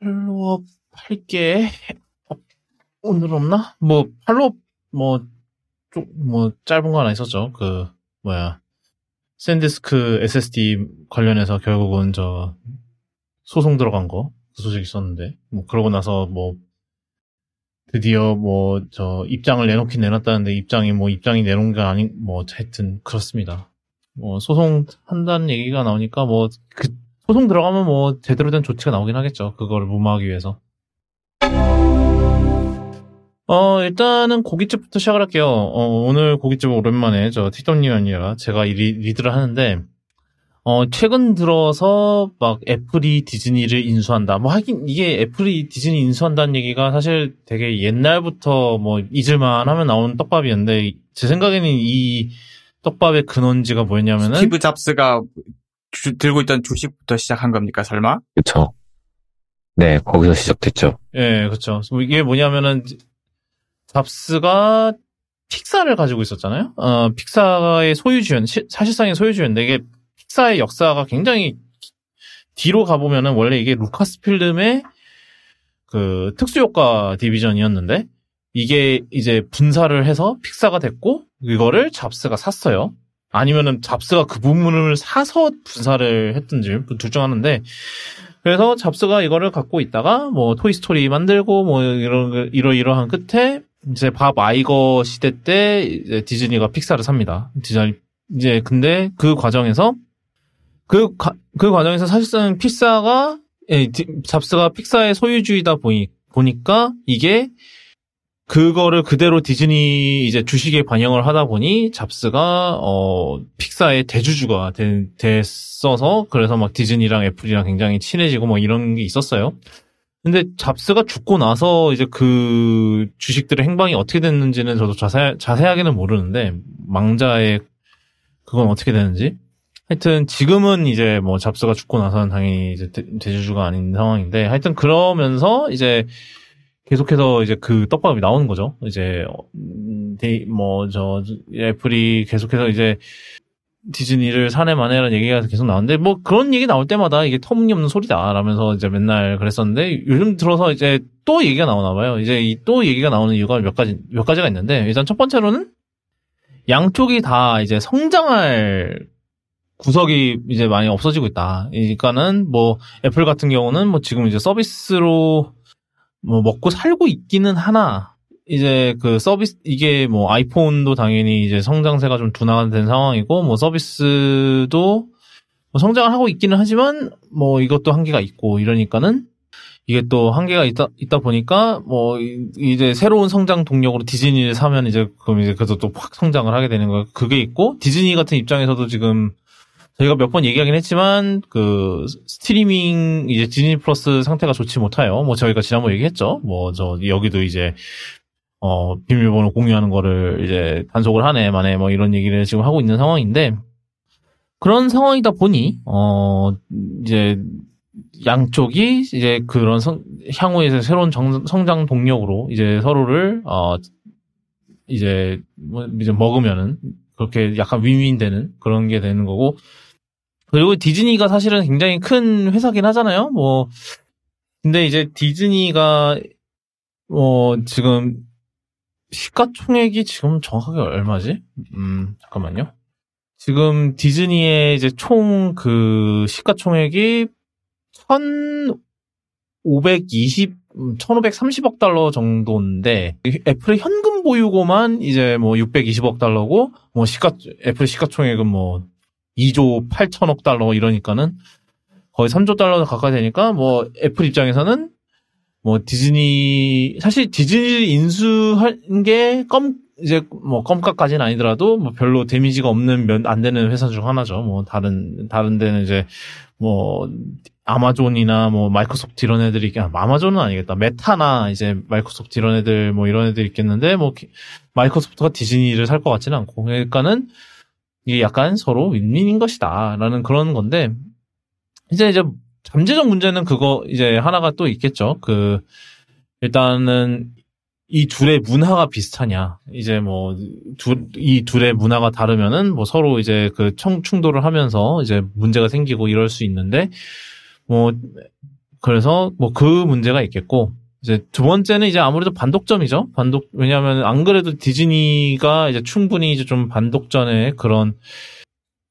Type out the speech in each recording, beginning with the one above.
팔로업 할게. 어, 오늘 없나? 뭐, 팔로업, 뭐, 좀, 뭐, 짧은 거 하나 있었죠. 그, 뭐야. 샌디스크 SSD 관련해서 결국은 저, 소송 들어간 거, 그 소식 있었는데, 뭐, 그러고 나서 뭐, 드디어 뭐, 저, 입장을 내놓긴 내놨다는데, 입장이 뭐, 입장이 내놓은 게 아닌, 뭐, 하여튼, 그렇습니다. 뭐, 소송 한다는 얘기가 나오니까, 뭐, 그, 소송 들어가면 뭐, 제대로 된 조치가 나오긴 하겠죠. 그거를 무마하기 위해서. 어, 일단은 고깃집부터 시작을 할게요. 어, 오늘 고깃집 오랜만에 저 티덤님 아니라 제가 이 리, 리드를 하는데, 어, 최근 들어서 막 애플이 디즈니를 인수한다. 뭐 하긴 이게 애플이 디즈니 인수한다는 얘기가 사실 되게 옛날부터 뭐 잊을만 하면 나오는 떡밥이었는데, 제 생각에는 이 떡밥의 근원지가 뭐였냐면은. 스티브 잡스가 주, 들고 있던 주식부터 시작한 겁니까, 설마? 그쵸. 네, 거기서 시작됐죠. 예, 네, 그쵸. 이게 뭐냐면은, 잡스가 픽사를 가지고 있었잖아요. 어, 픽사의 소유주였, 사실상의 소유주였는데 이게 픽사의 역사가 굉장히 뒤로 가보면은 원래 이게 루카스 필름의 그 특수효과 디비전이었는데 이게 이제 분사를 해서 픽사가 됐고 이거를 잡스가 샀어요. 아니면은 잡스가 그 부분을 사서 분사를 했든지 둘 중 하나인데 그래서 잡스가 이거를 갖고 있다가 뭐 토이 스토리 만들고 뭐 이런 이러이러한 끝에 이제 밥 아이거 시대 때 디즈니가 픽사를 삽니다. 디자인 이제 근데 그 과정에서 그, 가, 그 과정에서 사실상 픽사가 예, 잡스가 픽사의 소유주의다 보니 보니까 이게 그거를 그대로 디즈니 이제 주식에 반영을 하다 보니 잡스가 어 픽사의 대주주가 된, 됐어서 그래서 막 디즈니랑 애플이랑 굉장히 친해지고 뭐 이런 게 있었어요. 근데 잡스가 죽고 나서 이제 그 주식들의 행방이 어떻게 됐는지는 저도 자세 자세하게는 모르는데 망자의 그건 어떻게 되는지 하여튼 지금은 이제 뭐 잡스가 죽고 나서는 당연히 이제 대, 대주주가 아닌 상황인데 하여튼 그러면서 이제 계속해서 이제 그 떡밥이 나오는 거죠. 이제 뭐 저 애플이 계속해서 이제 디즈니를 사내 만해라는 얘기가 계속 나오는데 뭐 그런 얘기 나올 때마다 이게 터무니없는 소리다라면서 이제 맨날 그랬었는데 요즘 들어서 이제 또 얘기가 나오나 봐요. 이제 이또 얘기가 나오는 이유가 몇 가지 몇 가지가 있는데 일단 첫 번째로는 양쪽이 다 이제 성장할 구석이 이제 많이 없어지고 있다. 그러니까는 뭐 애플 같은 경우는 뭐 지금 이제 서비스로 뭐 먹고 살고 있기는 하나. 이제 그 서비스 이게 뭐 아이폰도 당연히 이제 성장세가 좀 둔화된 상황이고 뭐 서비스도 뭐 성장을 하고 있기는 하지만 뭐 이것도 한계가 있고 이러니까는 이게 또 한계가 있다 있다 보니까 뭐 이제 새로운 성장 동력으로 디즈니를 사면 이제 그럼 이제 그래도 또확 성장을 하게 되는 거 그게 있고 디즈니 같은 입장에서도 지금 저희가 몇 번 얘기하긴 했지만 그 스트리밍 이제 디즈니 플러스 상태가 좋지 못해요. 뭐 저희가 지난번 얘기했죠. 뭐 저 여기도 이제 어 비밀번호 공유하는 거를 이제 단속을 하네 만에 뭐 이런 얘기를 지금 하고 있는 상황인데 그런 상황이다 보니 어 이제 양쪽이 이제 그런 성, 향후에 새로운 정, 성장 동력으로 이제 서로를 어 이제 뭐 이제 먹으면은 그렇게 약간 윈윈 되는 그런 게 되는 거고 그리고 디즈니가 사실은 굉장히 큰 회사긴 하잖아요. 뭐 근데 이제 디즈니가 뭐 지금 시가총액이 지금 정확하게 얼마지? 음 잠깐만요. 지금 디즈니의 이제 총 그 시가총액이 1,520 1530억 달러 정도인데 애플의 현금 보유고만 이제 뭐 620억 달러고 뭐 시가 애플 시가총액은 뭐 2조 8천억 달러 이러니까는 거의 3조 달러 가까이 되니까 뭐 애플 입장에서는 뭐 디즈니 사실 디즈니를 인수한 게 껌 이제 뭐 껌값까지는 아니더라도 뭐 별로 데미지가 없는 면 안 되는 회사 중 하나죠. 뭐 다른 다른 데는 이제 뭐 아마존이나 뭐 마이크로소프트 이런 애들이 아, 아마존은 아니겠다. 메타나 이제 마이크로소프트 이런 애들 뭐 이런 애들 있겠는데 뭐 마이크로소프트가 디즈니를 살 것 같지는 않고 그러니까는 이게 약간 서로 윈윈인 것이다라는 그런 건데 이제 이제 잠재적 문제는 그거 이제 하나가 또 있겠죠. 그 일단은 이 둘의 문화가 비슷하냐. 이제 뭐, 두, 이 둘의 문화가 다르면은 뭐 서로 이제 그 청, 충돌을 하면서 이제 문제가 생기고 이럴 수 있는데, 뭐, 그래서 뭐 그 문제가 있겠고 이제 두 번째는 이제 아무래도 반독점이죠. 반독 왜냐하면 안 그래도 디즈니가 이제 충분히 이제 좀 반독전에 그런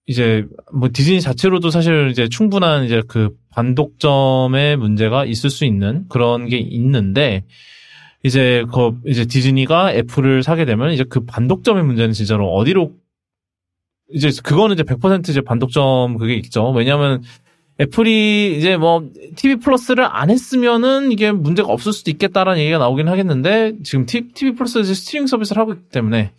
이제 뭐 디즈니 자체로도 사실 이제 충분한 이제 그 반독점의 문제가 있을 수 있는 그런 게 있는데 이제 그 이제 디즈니가 애플을 사게 되면 이제 그 반독점의 문제는 진짜로 어디로 이제 그거는 이제 100% 이제 반독점 그게 있죠. 왜냐하면 애플이 이제 뭐 TV 플러스를 안 했으면은 이게 문제가 없을 수도 있겠다라는 얘기가 나오긴 하겠는데 지금 TV 플러스 이제 스트리밍 서비스를 하고 있기 때문에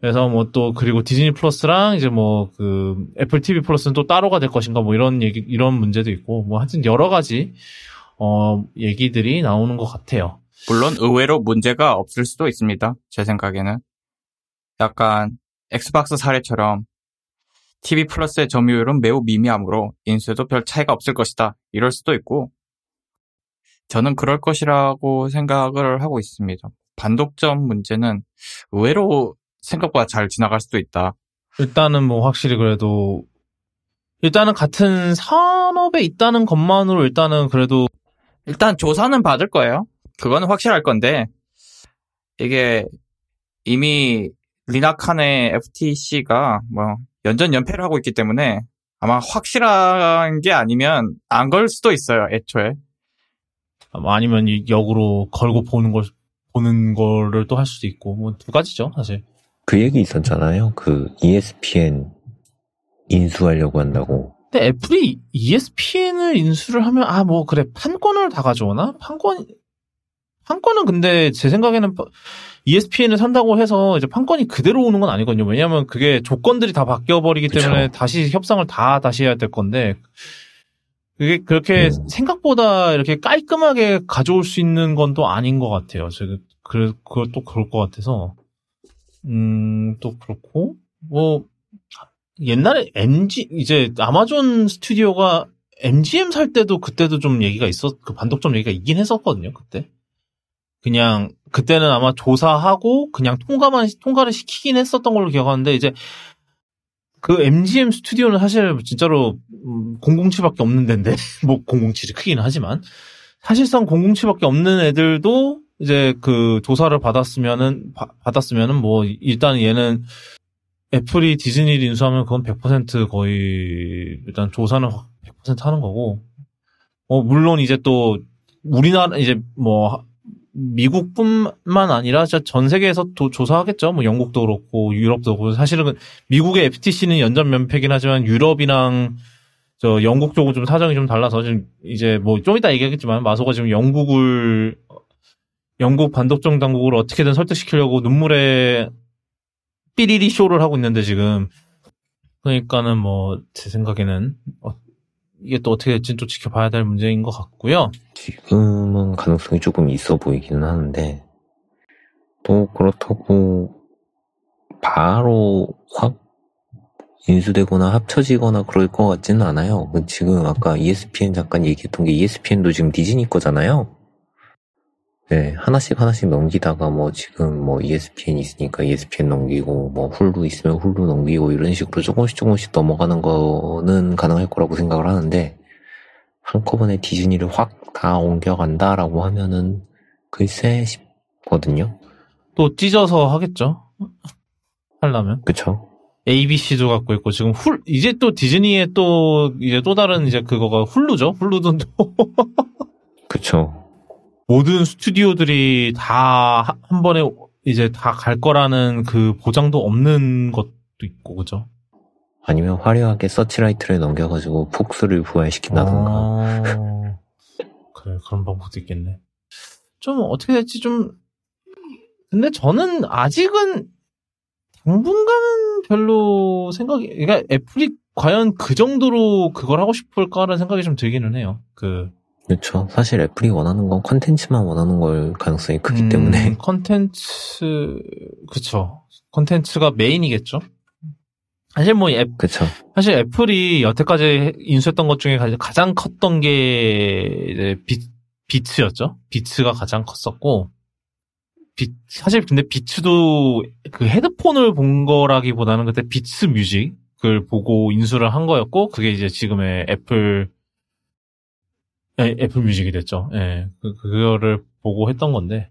그래서 뭐 또 그리고 디즈니 플러스랑 이제 뭐 그 애플 TV 플러스는 또 따로가 될 것인가 뭐 이런 얘기 이런 문제도 있고 뭐 하여튼 여러 가지 어 얘기들이 나오는 것 같아요. 물론 의외로 문제가 없을 수도 있습니다. 제 생각에는 약간 엑스박스 사례처럼 TV 플러스의 점유율은 매우 미미하므로 인수에도 별 차이가 없을 것이다. 이럴 수도 있고 저는 그럴 것이라고 생각을 하고 있습니다. 반독점 문제는 의외로 생각보다 잘 지나갈 수도 있다. 일단은 뭐 확실히 그래도 일단은 같은 산업에 있다는 것만으로 일단은 그래도 일단 조사는 받을 거예요. 그거는 확실할 건데 이게 이미 리나칸의 FTC가 뭐 연전 연패를 하고 있기 때문에 아마 확실한 게 아니면 안 걸 수도 있어요. 애초에. 아니면 역으로 걸고 보는 걸 보는 거를 또 할 수도 있고 뭐 두 가지죠 사실. 그 얘기 있었잖아요. 그 ESPN 인수하려고 한다고. 근데 애플이 ESPN을 인수를 하면 아 뭐 그래 판권을 다 가져오나? 판권 판권은 근데 제 생각에는 ESPN을 산다고 해서 이제 판권이 그대로 오는 건 아니거든요. 왜냐하면 그게 조건들이 다 바뀌어 버리기 때문에. 다시 협상을 다 다시 해야 될 건데 그게 그렇게 음. 생각보다 이렇게 깔끔하게 가져올 수 있는 건 또 아닌 것 같아요. 제가 그 그것도 그럴 것 같아서 음 또 그렇고 뭐 옛날에 MG 이제 아마존 스튜디오가 MGM 살 때도 그때도 좀 얘기가 있었 그 반독점 얘기가 있긴 했었거든요. 그때 그냥 그때는 아마 조사하고 그냥 통과만 통과를 시키긴 했었던 걸로 기억하는데 이제 그 MGM 스튜디오는 사실 진짜로 007밖에 없는 데인데 뭐 007이 크긴 하지만. 사실상 007밖에 없는 애들도 이제 그 조사를 받았으면은 바- 받았으면은 뭐 일단 얘는 애플이 디즈니를 인수하면 그건 100% 거의 일단 조사는 100% 하는 거고. 어 물론 이제 또 우리나라 이제 뭐 미국뿐만 아니라 전 세계에서 도 조사하겠죠. 뭐 영국도 그렇고 유럽도 그렇고 사실은 미국의 FTC는 연전 면패긴 하지만 유럽이랑 저 영국 쪽은 좀 사정이 좀 달라서 지금 이제 뭐 좀 이따 얘기하겠지만 마소가 지금 영국을 영국 반독점 당국을 어떻게든 설득시키려고 눈물의 삐리리 쇼를 하고 있는데 지금 그러니까는 뭐 제 생각에는 어, 이게 또 어떻게 될지 또 지켜봐야 될 문제인 것 같고요. 지금은 가능성이 조금 있어 보이기는 하는데, 또 그렇다고 바로 확 인수되거나 합쳐지거나 그럴 것 같지는 않아요. 그 지금 아까 ESPN 잠깐 얘기했던 게 ESPN도 지금 디즈니 거잖아요. 네, 하나씩 하나씩 넘기다가 뭐 지금 뭐 ESPN 있으니까 ESPN 넘기고 뭐 훌루 있으면 훌루 넘기고 이런 식으로 조금씩 조금씩 넘어가는 거는 가능할 거라고 생각을 하는데 한꺼번에 디즈니를 확 다 옮겨간다라고 하면은 글쎄 싶거든요. 또 찢어서 하겠죠. 하려면 그쵸? ABC도 갖고 있고 지금 훌 이제 또 디즈니의 또 이제 또 다른 이제 그거가 훌루죠. 훌루도 또 그쵸. 모든 스튜디오들이 다 한 번에 이제 다 갈 거라는 그 보장도 없는 것도 있고 그죠? 아니면 화려하게 서치라이트를 넘겨가지고 폭스를 부활시킨다던가. 어... 그래 그런 방법도 있겠네. 좀 어떻게 될지 좀 근데 저는 아직은 당분간은 별로 생각이 그러니까 애플이 과연 그 정도로 그걸 하고 싶을까라는 생각이 좀 들기는 해요. 그 그렇죠. 사실 애플이 원하는 건 컨텐츠만 원하는 걸 가능성이 크기 음, 때문에 컨텐츠 그쵸 컨텐츠가 메인이겠죠. 사실 뭐 앱, 그쵸. 사실 애플이 여태까지 인수했던 것 중에 가장- 컸던 게 이제 비, 비츠였죠. 비츠가 가장 컸었고 비, 사실 근데 비츠도 그 헤드폰을 본 거라기보다는 그때 비츠 뮤직을 보고 인수를 한 거였고 그게 이제 지금의 애플 예, 애플 뮤직이 됐죠. 예, 그, 그거를 보고 했던 건데.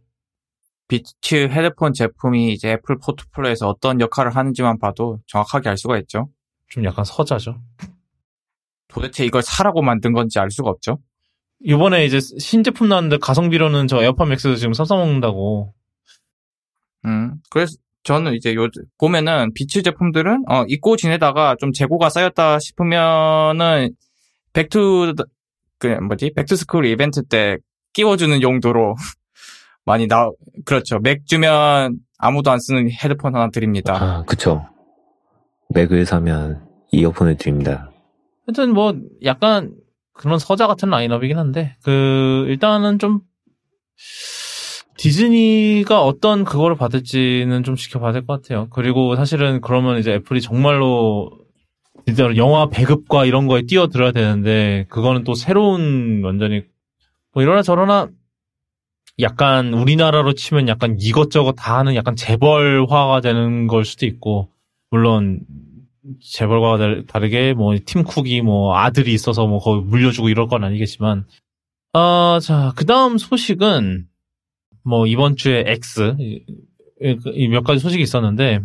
비츠 헤드폰 제품이 이제 애플 포트폴리오에서 어떤 역할을 하는지만 봐도 정확하게 알 수가 있죠. 좀 약간 서자죠. 도대체 이걸 사라고 만든 건지 알 수가 없죠. 이번에 이제 신제품 나왔는데 가성비로는 저 에어팟 맥스 지금 써먹는다고. 음, 그래서 저는 이제 요, 보면은 비츠 제품들은, 어, 잊고 지내다가 좀 재고가 쌓였다 싶으면은, 백투, 그, 뭐지? back to school 이벤트 때 끼워주는 용도로 많이 나, 그렇죠. 맥 주면 아무도 안 쓰는 헤드폰 하나 드립니다. 아, 그쵸. 맥을 사면 이어폰을 드립니다. 하여튼 뭐 약간 그런 서자 같은 라인업이긴 한데 그 일단은 좀 디즈니가 어떤 그거를 받을지는 좀 지켜봐야 될 것 같아요. 그리고 사실은 그러면 이제 애플이 정말로 진짜로 영화 배급과 이런 거에 뛰어들어야 되는데 그거는 또 새로운 완전히 뭐 이러나 저러나 약간 우리나라로 치면 약간 이것저것 다 하는 약간 재벌화가 되는 걸 수도 있고 물론 재벌과 다르- 다르게 뭐 팀 쿡이 뭐 아들이 있어서 뭐 거기 물려주고 이럴 건 아니겠지만 어, 자, 그 다음 소식은 뭐 이번 주에 X 이 몇 가지 소식이 있었는데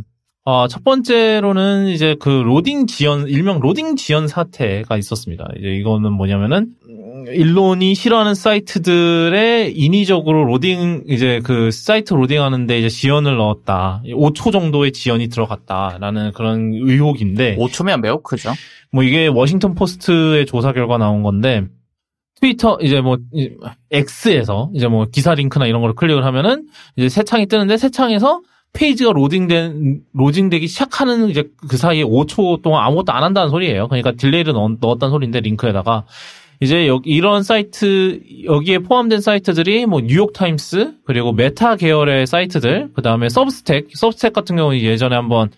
어, 첫 번째로는 이제 그 로딩 지연 일명 로딩 지연 사태가 있었습니다. 이제 이거는 뭐냐면은 음, 일론이 싫어하는 사이트들의 인위적으로 로딩 이제 그 사이트 로딩하는데 이제 지연을 넣었다. 5초 정도의 지연이 들어갔다라는 그런 의혹인데 5초면 매우 크죠. 뭐 이게 워싱턴 포스트의 조사 결과 나온 건데 트위터 이제 뭐 이- X에서 이제 뭐 기사 링크나 이런 걸 클릭을 하면은 이제 새 창이 뜨는데 새 창에서 페이지가 로딩된 로딩되기 시작하는 이제 그 사이에 5초 동안 아무것도 안 한다는 소리예요. 그러니까 딜레이를 넣, 넣었다는 소리인데 링크에다가 이제 여기 이런 사이트 여기에 포함된 사이트들이 뭐 뉴욕 타임스 그리고 메타 계열의 사이트들 그다음에 서브스택 서브스택 같은 경우는 예전에 한번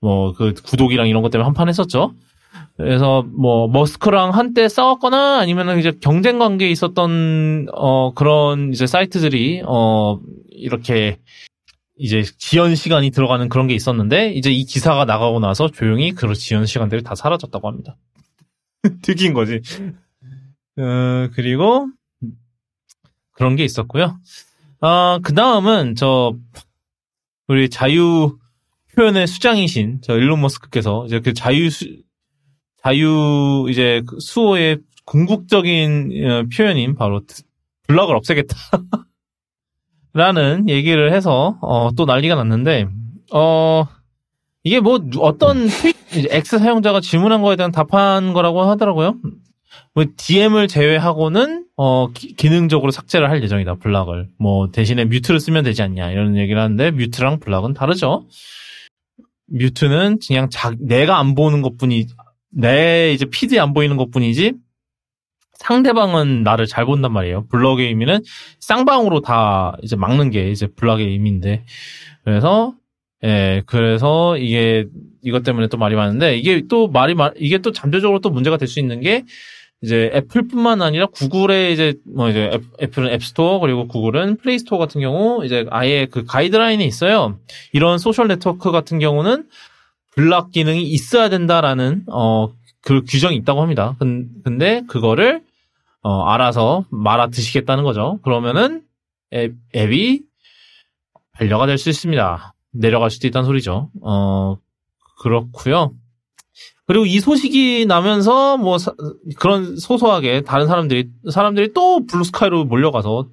뭐 그 구독이랑 이런 것 때문에 한판 했었죠. 그래서 뭐 머스크랑 한때 싸웠거나 아니면은 이제 경쟁 관계에 있었던 어 그런 이제 사이트들이 어 이렇게 이제 지연 시간이 들어가는 그런 게 있었는데 이제 이 기사가 나가고 나서 조용히 그 지연 시간들이 다 사라졌다고 합니다. 특이인 거지. 어 그리고 그런 게 있었고요. 아 그 다음은 저 우리 자유 표현의 수장이신 저 일론 머스크께서 이제 그 자유 수, 자유 이제 그 수호의 궁극적인 어, 표현인 바로 블락을 없애겠다. 라는 얘기를 해서 어, 또 난리가 났는데 어 이게 뭐 누- 어떤 X 사용자가 질문한 거에 대한 답한 거라고 하더라고요. 뭐 DM을 제외하고는 어 기, 기능적으로 삭제를 할 예정이다 블락을 뭐 대신에 뮤트를 쓰면 되지 않냐 이런 얘기를 하는데 뮤트랑 블락은 다르죠. mute는 그냥 자, 내가 안 보는 것뿐이 내 이제 피드에 안 보이는 것뿐이지 상대방은 나를 잘 본단 말이에요. block의 의미는 쌍방으로 다 이제 막는 게 이제 block의 의미인데 그래서 예 그래서 이게 이것 때문에 또 말이 많은데 이게 또 말이 말 이게 또 잠재적으로 또 문제가 될 수 있는 게 이제 애플뿐만 아니라 구글의 이제 뭐 이제 애- 애플은 앱스토어 그리고 구글은 플레이스토어 같은 경우 이제 아예 그 가이드라인이 있어요. 이런 소셜 네트워크 같은 경우는 블락 기능이 있어야 된다라는 어 그 규정이 있다고 합니다. 근, 근데 그거를 어 알아서 말아 드시겠다는 거죠. 그러면은 앱, 앱이 반려가 될 수 있습니다. 내려갈 수도 있다는 소리죠. 어 그렇고요. 그리고 이 소식이 나면서 뭐 사- 그런 소소하게 다른 사람들이 사람들이 또 블루스카이로 몰려가서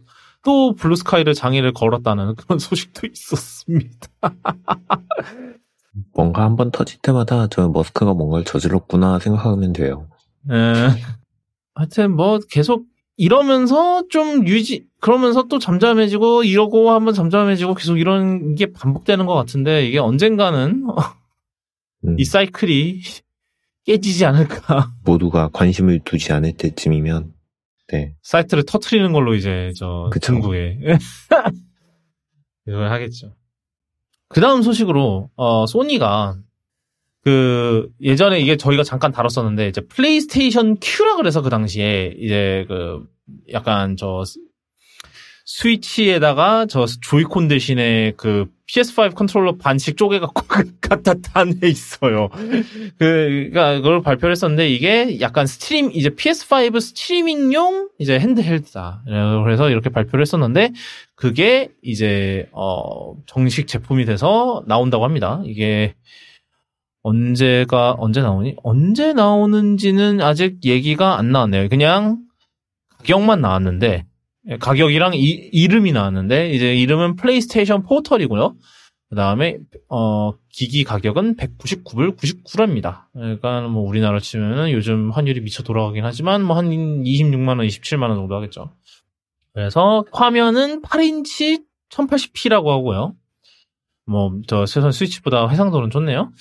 또 블루스카이를 장애를 걸었다는 그런 소식도 있었습니다. 뭔가 한번 터질 때마다 저 머스크가 뭔가를 저질렀구나 생각하면 돼요. 에, 하여튼 뭐 계속 이러면서 좀 유지 그러면서 또 잠잠해지고 이러고 한번 잠잠해지고 계속 이런 게 반복되는 것 같은데 이게 언젠가는 음, 이 사이클이 깨지지 않을까 모두가 관심을 두지 않을 때쯤이면 네 사이트를 터트리는 걸로 이제 저 그쵸. 중국에 이걸 하겠죠. 그 다음 소식으로 어 소니가 그 예전에 이게 저희가 잠깐 다뤘었는데 이제 플레이스테이션 Q라 그래서 그 당시에 이제 그 약간 저 스위치에다가 저 조이콘 대신에 그 PS5 컨트롤러 반씩 쪼개갖고 갖다 단 게 있어요. 그, 그니까 그걸 발표를 했었는데 이게 약간 스트림, 이제 PS5 스트리밍용 이제 handheld다. 그래서 이렇게 발표를 했었는데 그게 이제, 어, 정식 제품이 돼서 나온다고 합니다. 이게 언제가, 언제 나오니? 언제 나오는지는 아직 얘기가 안 나왔네요. 그냥 가격만 나왔는데, 예, 가격이랑 이, 이름이 나왔는데 이제 이름은 플레이스테이션 포털이고요. 그 다음에 어 기기 가격은 199불 99랍니다. 그러니까 뭐 우리나라 치면은 요즘 환율이 미쳐 돌아가긴 하지만 뭐 한 26만 원, 27만 원 정도 하겠죠. 그래서 화면은 8인치 1080p라고 하고요. 뭐 저 세선 스위치보다 해상도는 좋네요.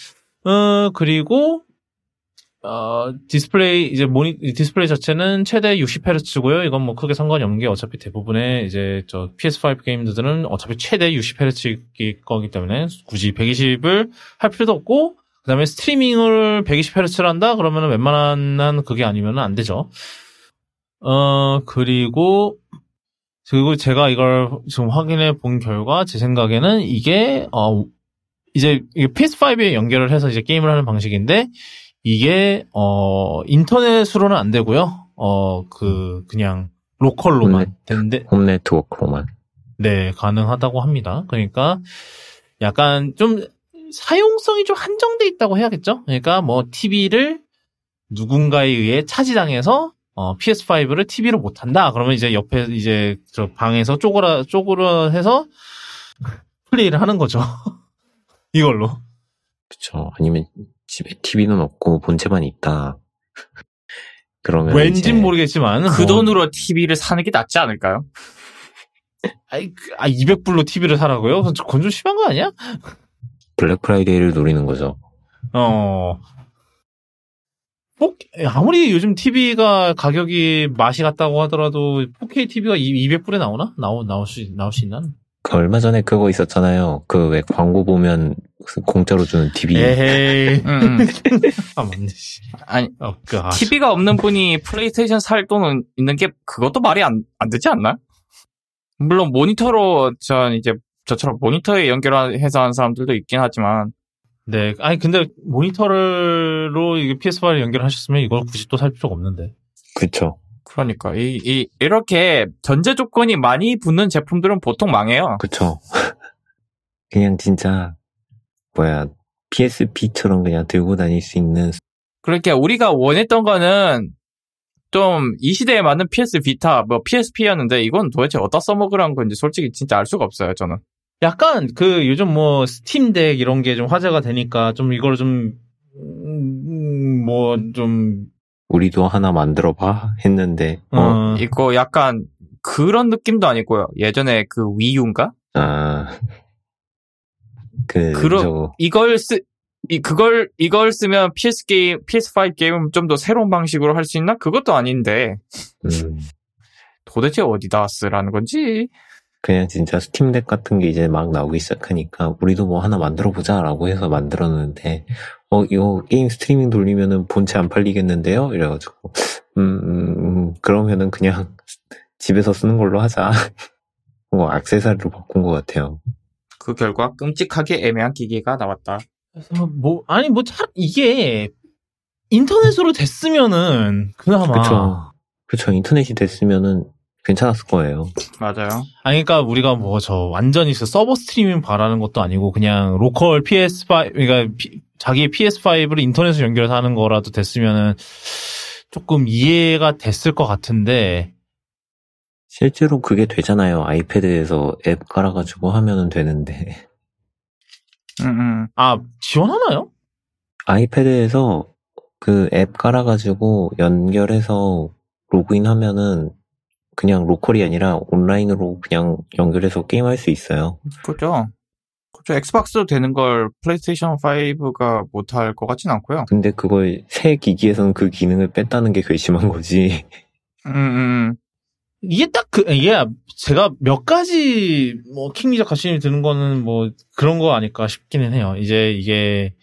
어 그리고 어, 디스플레이, 이제 모니, 디스플레이 자체는 최대 60Hz고요. 이건 뭐 크게 상관이 없는 게 어차피 대부분의 이제 저 PS5 게임들은 어차피 최대 60Hz일 거기 때문에 굳이 120을 할 필요도 없고, 그 다음에 스트리밍을 120Hz를 한다? 그러면은 웬만한 그게 아니면 안 되죠. 어, 그리고, 그리고 제가 이걸 지금 확인해 본 결과 제 생각에는 이게, 어, 이제 PS5에 연결을 해서 이제 게임을 하는 방식인데, 이게 어 인터넷으로는 안 되고요. 어 그 그냥 로컬로만. 되는데 홈 네트워크로만. 네 가능하다고 합니다. 그러니까 약간 좀 사용성이 좀 한정돼 있다고 해야겠죠. 그러니까 뭐 TV를 누군가에 의해 차지당해서 어, PS5를 TV로 못 한다. 그러면 이제 옆에 이제 저 방에서 쪼그라 쪼그라 해서 플레이를 하는 거죠. 이걸로. 그쵸. 아니면 집에 TV는 없고 본체만 있다. 그러면 왠진 모르겠지만 그 뭐- 돈으로 TV를 사는 게 낫지 않을까요? 아이, 그- 아, 200불로 TV를 사라고요? 좀- 좀 심한 거 아니야? 블랙 프라이데이를 노리는 거죠. 어. 뭐, 아무리 요즘 TV가 가격이 맛이 갔다고 하더라도 4K TV가 200불에 나오나? 나오, 나올 수, 나올 수 있나? 그 얼마 전에 그거 있었잖아요. 그 왜 광고 보면 공짜로 주는 TV. 에헤이. 음, 음. 아, 맞네, 씨. 아니, 어, TV가 없는 분이 플레이스테이션 살 돈은 있는 게 그것도 말이 안, 안 되지 않나? 물론 모니터로 전 이제 저처럼 모니터에 연결해서 하는 사람들도 있긴 하지만 네. 아니, 근데 모니터로 이게 PS5를 연결하셨으면 이걸 굳이 또 살 필요가 없는데. 그쵸. 그러니까 이, 이 이렇게 전제 조건이 많이 붙는 제품들은 보통 망해요. 그쵸. 그냥 진짜 뭐야 PSP처럼 그냥 들고 다닐 수 있는 그러니까 우리가 원했던 거는 좀 이 시대에 맞는 PS 비타, 뭐 PSP였는데 이건 도대체 어디다 써먹으라는 건지 솔직히 진짜 알 수가 없어요, 저는. 약간 그 요즘 뭐 스팀 덱 이런 게 좀 화제가 되니까 좀 이걸 좀, 음, 뭐 좀, 우리도 하나 만들어 봐 했는데 어, 어, 이거 약간 그런 느낌도 아니고요. 예전에 그 Wii U인가? 아, 그, 그러- 저거, 이걸 쓰, 이, 그걸, 이걸 쓰면 PS 게임, PS5 게임은 좀 더 새로운 방식으로 할 수 있나? 그것도 아닌데, 음, 도대체 어디다 쓰라는 건지. 그냥 진짜 스팀 덱 같은 게 이제 막 나오기 시작하니까, 우리도 뭐 하나 만들어 보자 라고 해서 만들었는데, 어, 이거 게임 스트리밍 돌리면은 본체 안 팔리겠는데요? 이래가지고, 음, 음, 음, 그러면은 그냥 집에서 쓰는 걸로 하자. 뭐, 악세사리로 바꾼 것 같아요. 그 결과 끔찍하게 애매한 기기가 나왔다. 그래서 뭐 아니 뭐 차, 이게 인터넷으로 됐으면은 그나마 그쵸. 그쵸. 인터넷이 됐으면은 괜찮았을 거예요. 맞아요. 아니 그러니까 우리가 뭐 저 완전히 그 서버 스트리밍 바라는 것도 아니고 그냥 로컬 PS5 그러니까 피- 자기의 PS5를 인터넷으로 연결해서 하는 거라도 됐으면은 조금 이해가 됐을 것 같은데 실제로 그게 되잖아요. 아이패드에서 앱 깔아가지고 하면은 되는데. 음, 음. 아 지원하나요? 아이패드에서 그 앱 깔아가지고 연결해서 로그인 하면은 그냥 로컬이 아니라 온라인으로 그냥 연결해서 게임할 수 있어요. 그죠. 그죠. 엑스박스도 되는 걸 플레이스테이션 5가 못할 것 같진 않고요. 근데 그걸 새 기기에서는 그 기능을 뺐다는 게 괘씸한 거지. 음, 음. 이게 딱 그, 이게 제가 몇 가지 뭐 킹리적 가심이 드는 거는 뭐 그런 거 아닐까 싶기는 해요. 이제 이게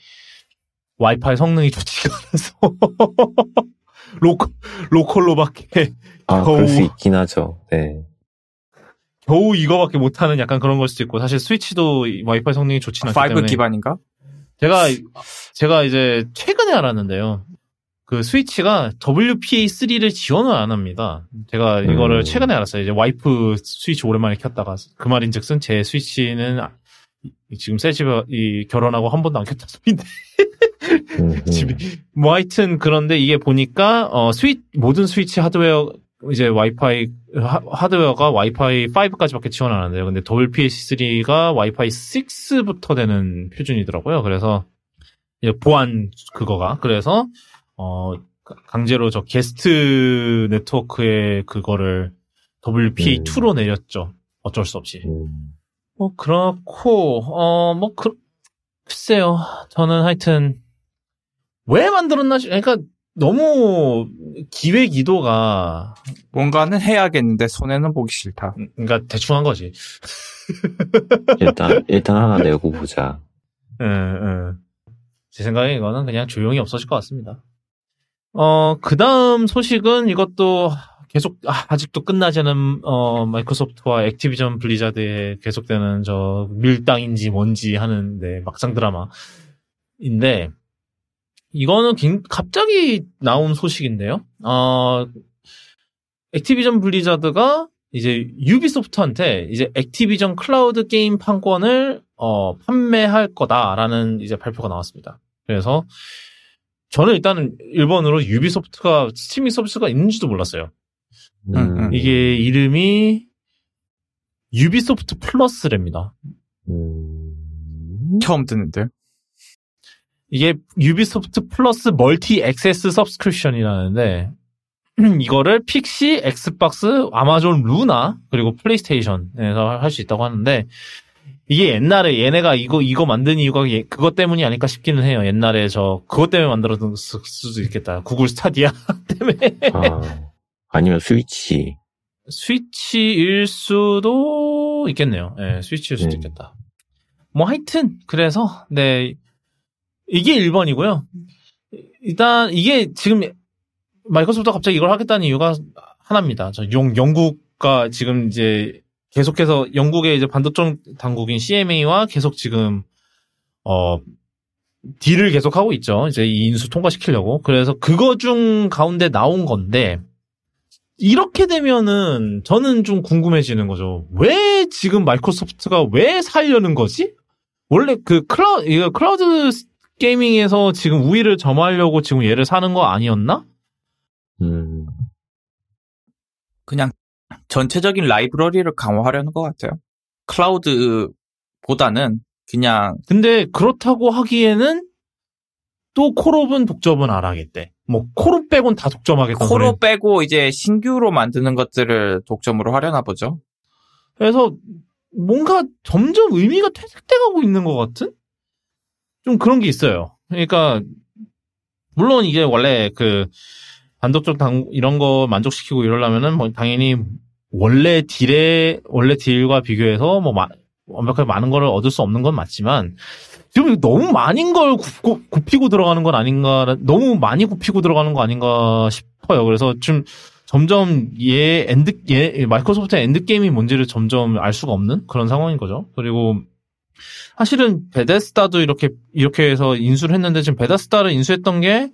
와이파이 성능이 좋지가 않아서 로컬, 로컬로밖에 아, 겨우. 그럴 수 있긴 하죠. 네. 겨우 이거밖에 못하는 약간 그런 걸 수도 있고 사실 스위치도 와이파이 성능이 좋지는 않기 5 때문에 기반인가? 제가 제가 이제 최근에 알았는데요. 그 스위치가 WPA3를 지원을 안 합니다. 제가 이거를 음. 최근에 알았어요. 이제 와이프 스위치 오랜만에 켰다가 그 말인즉슨 제 스위치는 아- 이- 지금 새 집에 이 결혼하고 한 번도 안 켰다 소리인데 음, 음. 집이 뭐 하여튼 그런데 이게 보니까 어 스위 모든 스위치 하드웨어 이제 와이파이 하, 하드웨어가 와이파이 5까지밖에 지원 안 한대요. 근데 WPA3가 와이파이 6부터 되는 표준이더라고요. 그래서 이제 보안 그거가 그래서 어 강제로 저 게스트 네트워크에 그거를 WPA2로 내렸죠. 어쩔 수 없이. 음. 뭐 그렇고 어뭐 그, 글쎄요. 저는 하여튼 왜 만들었나 싶- 그러니까 너무 기획 이도가 뭔가는 해야겠는데 손해는 보기 싫다. 그러니까 대충 한 거지. 일단 일단 하나 내고 보자. 예, 예. 제 생각에 이거는 그냥 조용히 없어질 것 같습니다. 어, 그 다음 소식은 이것도 계속, 아, 아직도 끝나지 않은, 어, 마이크로소프트와 액티비전 블리자드에 계속되는 저 밀당인지 뭔지 하는데 막장 드라마인데, 이거는 긴- 갑자기 나온 소식인데요. 어, 액티비전 블리자드가 이제 유비소프트한테 이제 액티비전 클라우드 게임 판권을 어, 판매할 거다라는 이제 발표가 나왔습니다. 그래서 저는 일단은 일번으로 유비소프트가 스트리밍 서비스가 있는지도 몰랐어요. 음, 음. 이게 이름이 유비소프트 플러스랍니다. 음. 처음 듣는데요. 이게 유비소프트 플러스 Multi Access subscription이라는데 이거를 PC, 엑스박스, 아마존 루나 그리고 플레이스테이션에서 할 수 있다고 하는데 이게 옛날에 얘네가 이거 이거 만든 이유가 얘- 그것 때문이 아닐까 싶기는 해요. 옛날에 저 그것 때문에 만들었을 수도 있겠다. 구글 스타디아 때문에 아, 아니면 스위치. 스위치일 수도 있겠네요. 예, 스위치일 수도 음. 있겠다. 뭐 하여튼 그래서 네 이게 1번이고요. 일단 이게 지금 마이크로소프트가 갑자기 이걸 하겠다는 이유가 하나입니다. 저 영, 영국과 지금 이제 계속해서 영국의 이제 반도체 당국인 CMA와 계속 지금 어 딜을 계속 하고 있죠. 이제 이 인수 통과시키려고. 그래서 그거 중 가운데 나온 건데 이렇게 되면은 저는 좀 궁금해지는 거죠. 왜 지금 마이크로소프트가 왜 살려는 거지? 원래 그 클라우 이거 클라우드 게이밍에서 지금 우위를 점하려고 지금 얘를 사는 거 아니었나? 음, 그냥 전체적인 라이브러리를 강화하려는 것 같아요. 클라우드보다는 그냥 근데 그렇다고 하기에는 또 콜옵은 독점은 안 하겠대. 뭐 콜옵 빼곤 다 독점하겠다. 코로 빼고 이제 신규로 만드는 것들을 독점으로 하려나 보죠. 그래서 뭔가 점점 의미가 퇴색돼가고 있는 것 같은 좀 그런 게 있어요. 그러니까 물론 이게 원래 그 반독점 당 이런 거 만족시키고 이러려면은 뭐 당연히 원래 deal에 원래 deal과 비교해서 뭐 마- 완벽하게 많은 거를 얻을 수 없는 건 맞지만 지금 너무 많은 걸 굽고, 굽히고 들어가는 건 아닌가 너무 많이 굽히고 들어가는 거 아닌가 싶어요. 그래서 좀 점점 얘 end 얘 마이크로소프트의 endgame이 뭔지를 점점 알 수가 없는 그런 상황인 거죠. 그리고 사실은 베데스다도 이렇게 이렇게 해서 인수를 했는데 지금 베데스다를 인수했던 게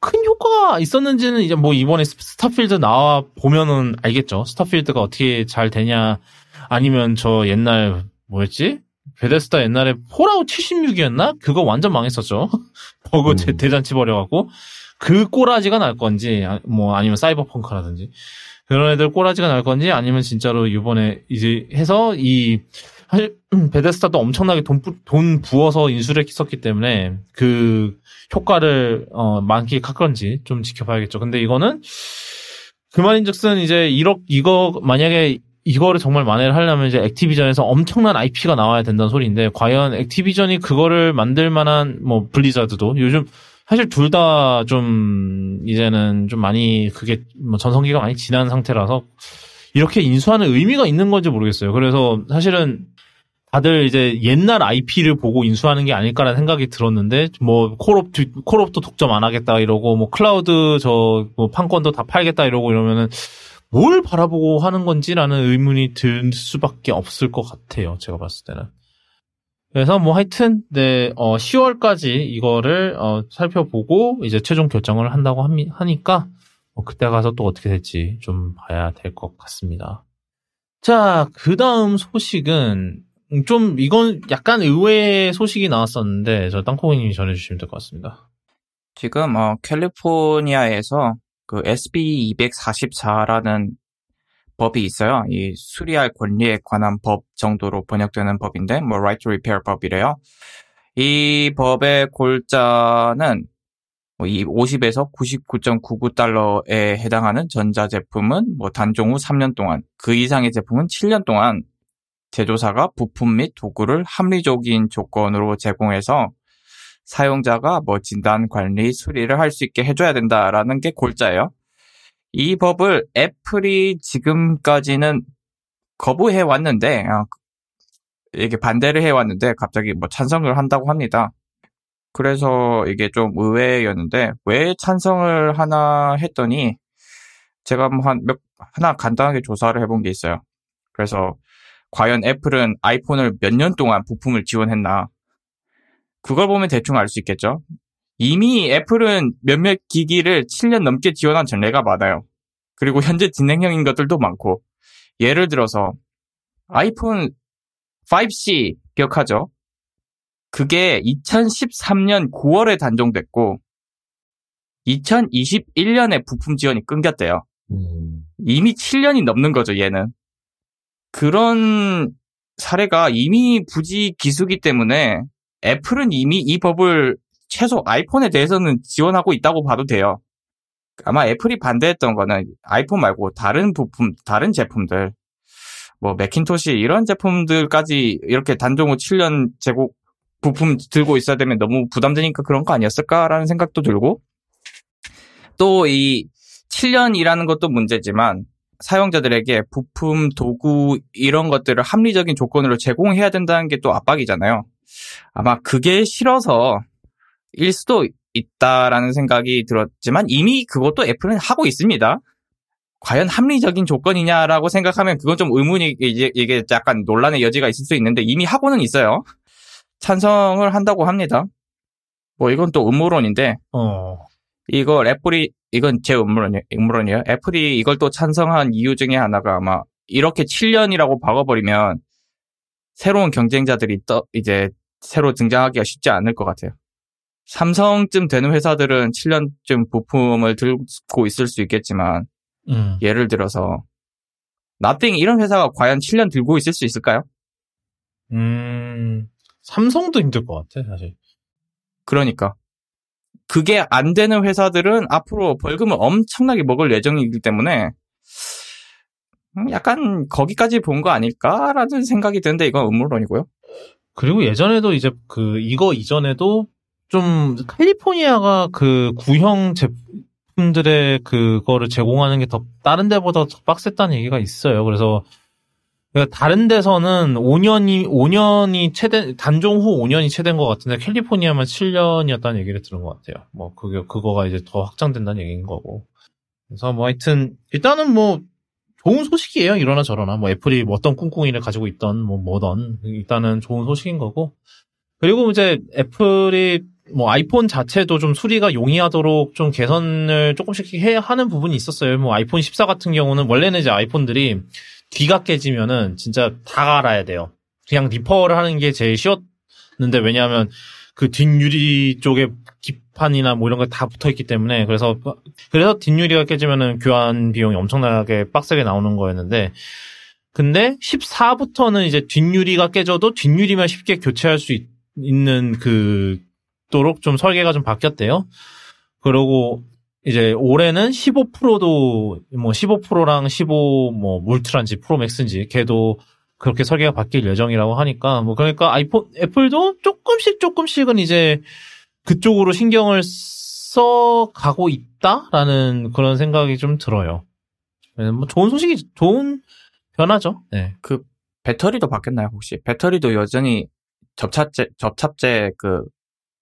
큰 효과가 있었는지는 이제 뭐 이번에 스- 스타필드 나와 보면은 알겠죠. 스타필드가 어떻게 잘 되냐 아니면 저 옛날 뭐였지? 베데스다 옛날에 폴아웃 76이었나? 그거 완전 망했었죠. 버그 음. 대- 대잔치 벌여갖고 그 꼬라지가 날 건지 아- 뭐 아니면 사이버 펑크라든지 그런 애들 꼬라지가 날 건지 아니면 진짜로 이번에 이제 해서 이 사실 음, 베데스다도 엄청나게 돈, 부- 돈 부어서 인수를 했었기 때문에 그 효과를 어 만끽할 건지 좀 지켜봐야겠죠. 근데 이거는 그 말인 즉슨 이제 1억 이거 만약에 이거를 정말 만회를 하려면 이제 액티비전에서 엄청난 IP가 나와야 된다는 소리인데 과연 액티비전이 그거를 만들 만한 뭐 블리자드도 요즘 사실 둘 다 좀 이제는 좀 많이 그게 뭐 전성기가 많이 지난 상태라서 이렇게 인수하는 의미가 있는 건지 모르겠어요. 그래서 사실은 다들 이제 옛날 IP를 보고 인수하는 게 아닐까라는 생각이 들었는데 뭐 콜옵 콜옵도 독점 안 하겠다 이러고 뭐 클라우드 저뭐 판권도 다 팔겠다 이러고 이러면은 뭘 바라보고 하는 건지라는 의문이 들 수밖에 없을 것 같아요. 제가 봤을 때는. 그래서 뭐 하여튼 네, 어 10월까지 이거를 어 살펴보고 이제 최종 결정을 한다고 합니, 하니까 뭐 그때 가서 또 어떻게 될지 좀 봐야 될 것 같습니다. 자, 그 다음 소식은 좀 이건 약간 의외의 소식이 나왔었는데 저 땅콩이님이 전해주시면 될 것 같습니다. 지금 어, 캘리포니아에서 그 SB 244라는 법이 있어요. 이 수리할 권리에 관한 법 정도로 번역되는 법인데, 뭐 Right to Repair 법이래요. 이 법의 골자는 뭐이 50에서 99.99달러에 해당하는 전자제품은 뭐 단종 후 3년 동안, 그 이상의 제품은 7년 동안 제조사가 부품 및 도구를 합리적인 조건으로 제공해서 사용자가 뭐 진단, 관리, 수리를 할 수 있게 해줘야 된다라는 게 골자예요. 이 법을 애플이 지금까지는 거부해 왔는데, 어, 이게 반대를 해 왔는데 갑자기 뭐 찬성을 한다고 합니다. 그래서 이게 좀 의외였는데 왜 찬성을 하나 했더니 제가 뭐한 몇, 하나 간단하게 조사를 해본 게 있어요. 그래서 과연 애플은 아이폰을 몇 년 동안 부품을 지원했나 그걸 보면 대충 알 수 있겠죠. 이미 애플은 몇몇 기기를 7년 넘게 지원한 전례가 많아요. 그리고 현재 진행형인 것들도 많고 예를 들어서 아이폰 5C 기억하죠? 그게 2013년 9월에 단종됐고 2021년에 부품 지원이 끊겼대요. 음, 이미 7년이 넘는 거죠, 얘는. 그런 사례가 이미 부지 기수기 때문에 애플은 이미 이 법을 최소 아이폰에 대해서는 지원하고 있다고 봐도 돼요. 아마 애플이 반대했던 거는 아이폰 말고 다른 부품, 다른 제품들, 뭐 맥킨토시 이런 제품들까지 이렇게 단종 후 7년 제공 부품 들고 있어야 되면 너무 부담되니까 그런 거 아니었을까라는 생각도 들고 또 이 7년이라는 것도 문제지만 사용자들에게 부품, 도구 이런 것들을 합리적인 조건으로 제공해야 된다는 게 또 압박이잖아요. 아마 그게 싫어서 일 수도 있다라는 생각이 들었지만 이미 그것도 애플은 하고 있습니다. 과연 합리적인 조건이냐라고 생각하면 그건 좀 의문이 이게, 이게 약간 논란의 여지가 있을 수 있는데 이미 하고는 있어요. 찬성을 한다고 합니다. 뭐 이건 또 음모론인데 어, 이걸 애플이 이건 제 음모론이, 음모론이에요. 애플이 이걸 또 찬성한 이유 중에 하나가 아마 이렇게 7년이라고 박아버리면 새로운 경쟁자들이 떠 이제 새로 등장하기가 쉽지 않을 것 같아요. 삼성쯤 되는 회사들은 7년쯤 부품을 들고 있을 수 있겠지만 음. 예를 들어서 나띵 이런 회사가 과연 7년 들고 있을 수 있을까요? 음, 삼성도 힘들 것 같아, 사실. 그러니까 그게 안 되는 회사들은 앞으로 벌금을 엄청나게 먹을 예정이기 때문에 음, 약간 거기까지 본 거 아닐까라는 생각이 드는데 이건 음모론이고요. 그리고 예전에도 이제 그, 이거 이전에도 좀 캘리포니아가 그 구형 제품들의 그거를 제공하는 게 더 다른 데보다 더 빡셌다는 얘기가 있어요. 그래서 그러니까 다른 데서는 5년이 5년이 최대 단종 후 5년이 최대인 것 같은데 캘리포니아만 7년이었다는 얘기를 들은 것 같아요. 뭐 그게 그거가 이제 더 확장된다는 얘기인 거고. 그래서 뭐 하여튼 일단은 뭐 좋은 소식이에요. 이러나 저러나 뭐 애플이 뭐 어떤 꿍꿍이를 가지고 있던 뭐 뭐던 일단은 좋은 소식인 거고. 그리고 이제 애플이 뭐 아이폰 자체도 좀 수리가 용이하도록 좀 개선을 조금씩 해야 하는 부분이 있었어요. 뭐 아이폰 14 같은 경우는 원래는 이제 아이폰들이 뒤가 깨지면은 진짜 다 갈아야 돼요. 그냥 리퍼를 하는 게 제일 쉬웠는데 왜냐하면 그 뒷유리 쪽에 기판이나 뭐 이런 거 다 붙어 있기 때문에 그래서 그래서 뒷유리가 깨지면은 교환 비용이 엄청나게 빡세게 나오는 거였는데 근데 14부터는 이제 뒷유리가 깨져도 뒷유리만 쉽게 교체할 수 있, 있는 그 도록 좀 설계가 좀 바뀌었대요. 그리고 이제 올해는 15%도 뭐 15%랑 15뭐 울트라인지 프로맥스인지 걔도 그렇게 설계가 바뀔 예정이라고 하니까 뭐 그러니까 아이폰 애플도 조금씩 조금씩은 이제 그쪽으로 신경을 써 가고 있다라는 그런 생각이 좀 들어요. 뭐 좋은 소식이 좋은 변화죠. 네. 그 배터리도 바뀌었나요 혹시? 배터리도 여전히 접착제 접착제 그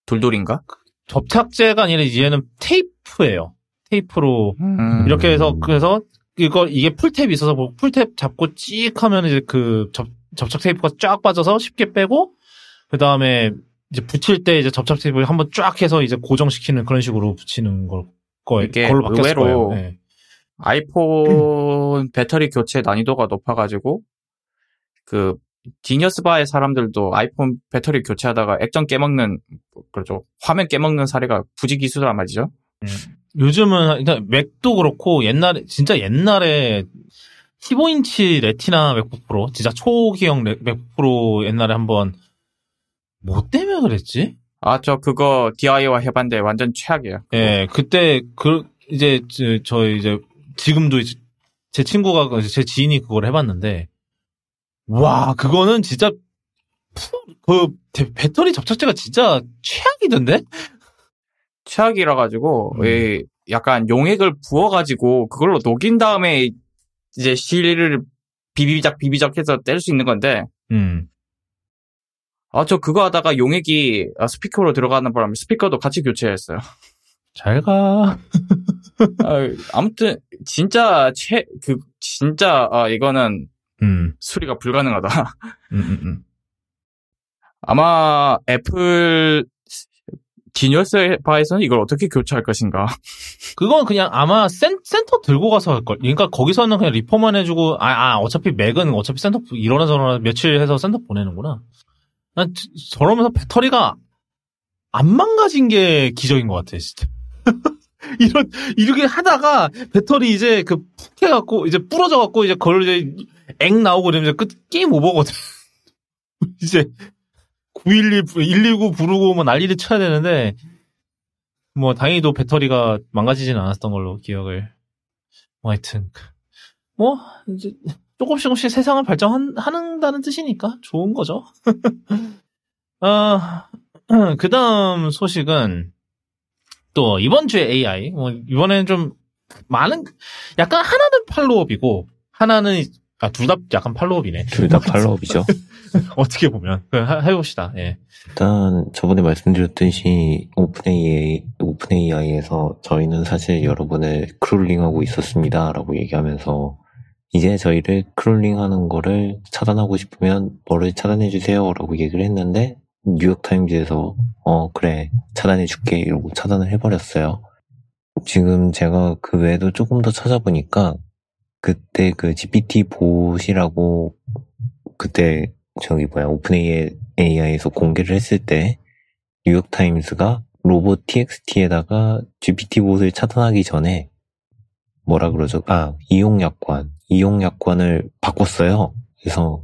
돌돌인가? 접착제가 아니라 이제는 테이프예요. 테이프로 음. 이렇게 해서 그래서 이거 이게 풀탭이 있어서 뭐 풀탭 잡고 찍 하면 이제 그 접, 접착 테이프가 쫙 빠져서 쉽게 빼고 그 다음에 이제 붙일 때 이제 접착 테이프를 한번 쫙 해서 이제 고정시키는 그런 식으로 붙이는 걸 거에 이게 걸로 바뀌었을 의외로 거예요. 네. 아이폰 배터리 교체 난이도가 높아가지고 그 지니어스 바의 사람들도 아이폰 배터리 교체하다가 액정 깨먹는 그렇죠 화면 깨먹는 사례가 부지기수란 말이죠. 요즘은 일단 맥도 그렇고 옛날에 진짜 옛날에 15인치 레티나 맥북 프로 진짜 초기형 레- 맥북 프로 옛날에 한번 뭐 때문에 그랬지? 아 저 그거 DIY 해봤는데 완전 최악이에요. 예, 그때 그 이제 저, 저 이제 지금도 이제 제 친구가 그- 제 지인이 그걸 해봤는데 와 그거는 진짜 푸- 그 대- 배터리 접착제가 진짜 최악이던데? 최악이라 가지고 음. 이 약간 용액을 부어 가지고 그걸로 녹인 다음에 이제 실을 비비작 비비작 해서 뗄 수 있는 건데 음. 아 저 그거 하다가 용액이 아, 스피커로 들어가는 바람에 스피커도 같이 교체했어요. 잘 가. 아, 아무튼 진짜 최 그 진짜 아 이거는 음. 수리가 불가능하다. 음, 음, 음. 아마 애플 지니어스 바에서는 이걸 어떻게 교체할 것인가. 그건 그냥 아마 센, 센터 들고 가서 할 걸. 그러니까 거기서는 그냥 리퍼만 해주고, 아, 아, 어차피 맥은 어차피 센터, 이러나 저러나 며칠 해서 센터 보내는구나. 난 저- 저러면서 배터리가 안 망가진 게 기적인 것 같아, 진짜. 이런, 이렇게 하다가 배터리 이제 그 푹 해갖고, 이제 부러져갖고, 이제 그걸 이제 앵 나오고 이러면 이제 끝, 게임 오버거든. 이제 911, 119 부르고 뭐 난리를 쳐야 되는데, 뭐 다행히도 배터리가 망가지지는 않았던 걸로 기억을. 뭐 하여튼 뭐 이제 조금씩 조금씩 세상을 발전한다는 뜻이니까 좋은 거죠. 아, 그 다음 소식은 또 이번 주에 AI. 뭐 이번에는 좀 많은 약간 하나는 팔로업이고 하나는 아 둘 다 약간 팔로업이네. 둘 다 팔로업이죠. 어떻게 보면 해봅시다. 예. 일단 저번에 말씀드렸듯이 오픈AI, 오픈AI에서 저희는 사실 여러분을 크롤링하고 있었습니다 라고 얘기하면서 이제 저희를 크롤링하는 거를 차단하고 싶으면 뭐를 차단해주세요 라고 얘기를 했는데 뉴욕타임즈에서 어 그래 차단해줄게 이러고 차단을 해버렸어요. 지금 제가 그 외에도 조금 더 찾아보니까 그때 그 GPT 봇이라고 그때 저기 뭐야 오픈AI에서 공개를 했을 때 뉴욕 타임스가 robots TXT에다가 GPT-봇을 차단하기 전에 뭐라 그러죠? 아 이용 약관 이용 약관을 바꿨어요. 그래서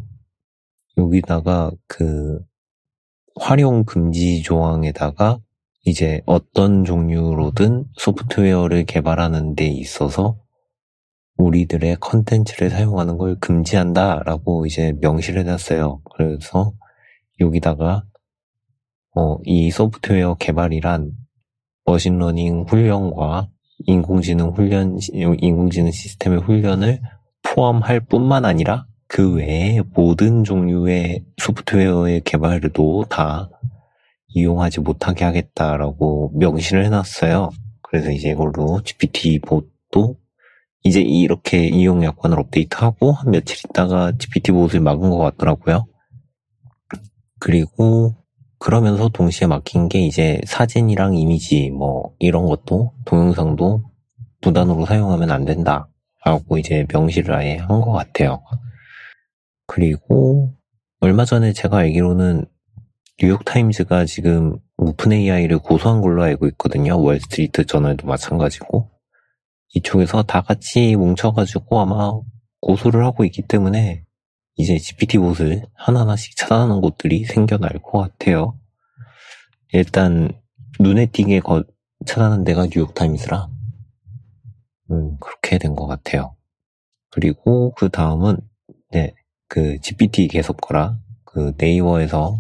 여기다가 그 활용 금지 조항에다가 이제 어떤 종류로든 소프트웨어를 개발하는 데 있어서 우리들의 컨텐츠를 사용하는 걸 금지한다 라고 이제 명시를 해놨어요. 그래서 여기다가 어, 이 소프트웨어 개발이란 machine learning 훈련과 인공지능 훈련, 인공지능 시스템의 훈련을 포함할 뿐만 아니라 그 외에 모든 종류의 소프트웨어의 개발도 다 이용하지 못하게 하겠다라고 명시를 해놨어요. 그래서 이제 이걸로 GPT 봇도 이제 이렇게 이용 약관을 업데이트하고 한 며칠 있다가 GPT 봇을 막은 것 같더라고요. 그리고 그러면서 동시에 막힌 게 이제 사진이랑 이미지 뭐 이런 것도 동영상도 무단으로 사용하면 안 된다. 라고 이제 명시를 아예 한 것 같아요. 그리고 얼마 전에 제가 알기로는 뉴욕타임즈가 지금 오픈 AI를 고소한 걸로 알고 있거든요. 월스트리트 저널도 마찬가지고. 이쪽에서 다 같이 뭉쳐가지고 아마 고소를 하고 있기 때문에 이제 GPT-봇을 하나하나씩 차단하는 곳들이 생겨날 것 같아요. 일단 눈에 띄게 거, 차단한 데가 뉴욕타임스라 음, 그렇게 된 것 같아요. 그리고 그 다음은 네, 그 GPT 계속 거라 그 네이버에서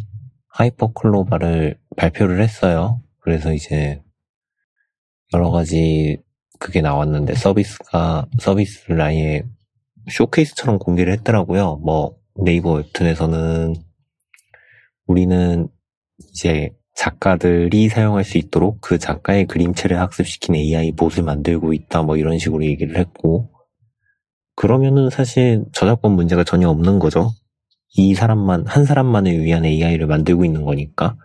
하이퍼 클로바를 발표를 했어요. 그래서 이제 여러 가지 그게 나왔는데 서비스가 서비스를 아예 쇼케이스처럼 공개를 했더라고요. 뭐 네이버 웹툰에서는 우리는 이제 작가들이 사용할 수 있도록 그 작가의 그림체를 학습시킨 AI 봇을 만들고 있다 뭐 이런 식으로 얘기를 했고 그러면은 사실 저작권 문제가 전혀 없는 거죠. 이 사람만, 한 사람만을 위한 AI를 만들고 있는 거니까.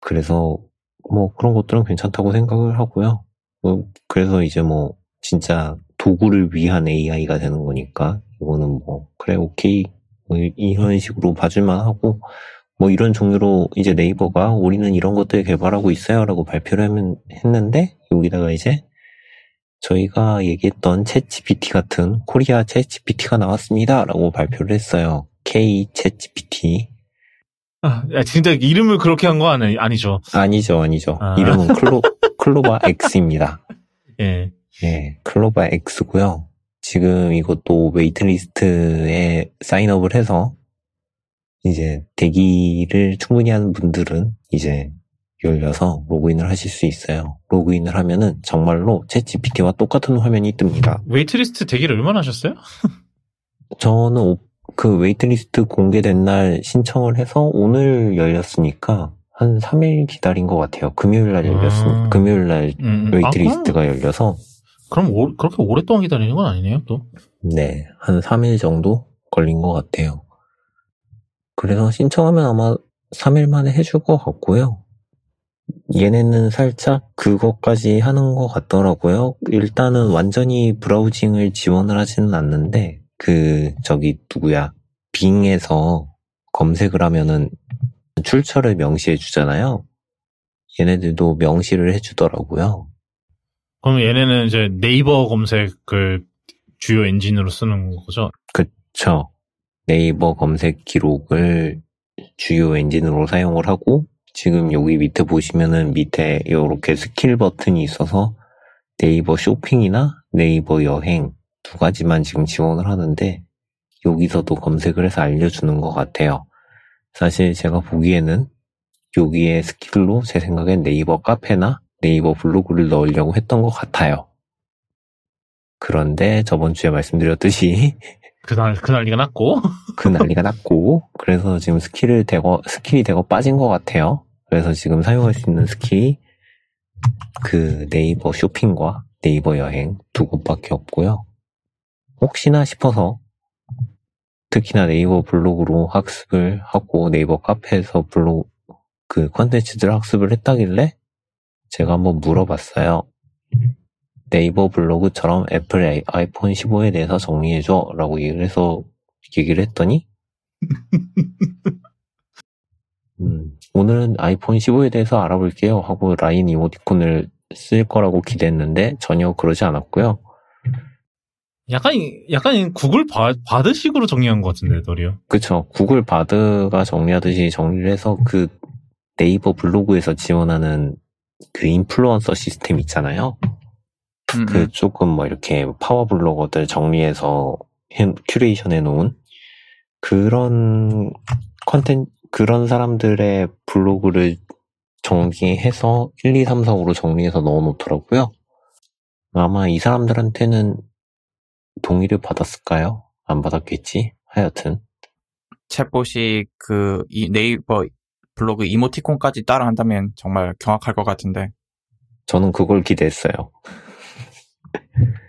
그래서 뭐 그런 것들은 괜찮다고 생각을 하고요. 뭐 그래서 이제 뭐 진짜 도구를 위한 AI가 되는 거니까 이거는 뭐 그래 오케이 뭐 이런 식으로 봐줄만 하고 뭐 이런 종류로 이제 네이버가 우리는 이런 것들 개발하고 있어요라고 발표를 하면, 했는데 여기다가 이제 저희가 얘기했던 챗GPT 같은 코리아 챗GPT가 나왔습니다라고 발표를 했어요. K 챗GPT 아, 야, 진짜 이름을 그렇게 한 거 아니, 아니죠. 아니죠 아니죠 아. 이름은 클로 클로바 X입니다. 예. 예, 클로바 X고요. 지금 이것도 waitlist에 sign up을 해서 이제 대기를 충분히 하는 분들은 이제 열려서 로그인을 하실 수 있어요. 로그인을 하면은 정말로 챗GPT와 똑같은 화면이 뜹니다. waitlist 대기를 얼마나 하셨어요? 저는 오- 그 waitlist 공개된 날 신청을 해서 오늘 열렸으니까 한 3일 기다린 것 같아요. 금요일 날 열렸으니까 음. 금요일 날 음, 음. waitlist가 열려서 아, 그럼, 그럼 오- 그렇게 오랫동안 기다리는 건 아니네요, 또. 네, 한 3일 정도 걸린 것 같아요. 그래서 신청하면 아마 3일 만에 해줄 것 같고요. 얘네는 살짝 그것까지 하는 것 같더라고요. 일단은 완전히 browsing을 지원을 하지는 않는데, 그, 저기, 누구야. 빙에서 검색을 하면은 출처를 명시해 주잖아요. 얘네들도 명시를 해 주더라고요. 그럼 얘네는 이제 네이버 검색을 주요 엔진으로 쓰는 거죠? 그쵸. 네이버 검색 기록을 주요 엔진으로 사용을 하고, 지금 여기 밑에 보시면은 밑에 이렇게 스킬 버튼이 있어서 네이버 쇼핑이나 네이버 여행 두 가지만 지금 지원을 하는데, 여기서도 검색을 해서 알려주는 것 같아요. 사실 제가 보기에는 여기에 skill로 제 생각엔 네이버 카페나 네이버 블로그를 넣으려고 했던 것 같아요. 그런데 저번 주에 말씀드렸듯이 그 날, 그 난리가 났고. 그 난리가 났고 그래서 지금 skill을 대거 skill이 대거 빠진 것 같아요. 그래서 지금 사용할 수 있는 skill이 그 네이버 쇼핑과 네이버 여행 두 곳밖에 없고요. 혹시나 싶어서 특히나 네이버 블로그로 학습을 하고 네이버 카페에서 블로그 그 컨텐츠들 학습을 했다길래 제가 한번 물어봤어요. 네이버 블로그처럼 애플 아이- 아이폰 15에 대해서 정리해줘 라고 얘기를 해서 얘기를 했더니 음, 오늘은 아이폰 15에 대해서 알아볼게요 하고 라인 이모티콘을 쓸 거라고 기대했는데 전혀 그러지 않았고요. 약간, 약간 구글 바, 바드식으로 정리한 것 같은데, 도리어. 그쵸. 구글 바드가 정리하듯이 정리를 해서 그 네이버 블로그에서 지원하는 그 인플루언서 시스템 있잖아요. 음, 그 조금 뭐 이렇게 파워 블로거들 정리해서 해- 큐레이션 해놓은 그런 컨텐 그런 사람들의 블로그를 정리해서 1, 2, 3, 4, 5로 정리해서 넣어놓더라고요. 아마 이 사람들한테는 동의를 받았을까요? 안 받았겠지? 하여튼 챗봇이 그이 네이버 블로그 이모티콘까지 따라한다면 정말 경악할 것 같은데. 저는 그걸 기대했어요.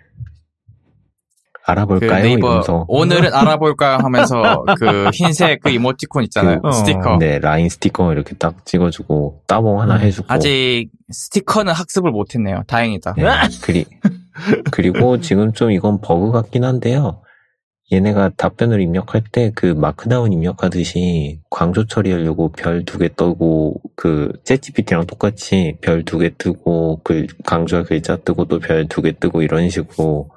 그 알아볼까요? 네이버 이러면서 오늘은 알아볼까 하면서 그 흰색 그 이모티콘 있잖아요. 그, 어. 스티커. 네 라인 스티커 이렇게 딱 찍어주고 따봉 하나 음, 해주고 아직 스티커는 학습을 못했네요. 다행이다. 네, 그리, 그리고 지금 좀 이건 버그 같긴 한데요. 얘네가 답변을 입력할 때 그 markdown 입력하듯이 강조 처리하려고 별 두개 뜨고 그 챗GPT랑 똑같이 별 두 개 뜨고 그 강조와 글자 뜨고 또 별 두 개 뜨고 이런 식으로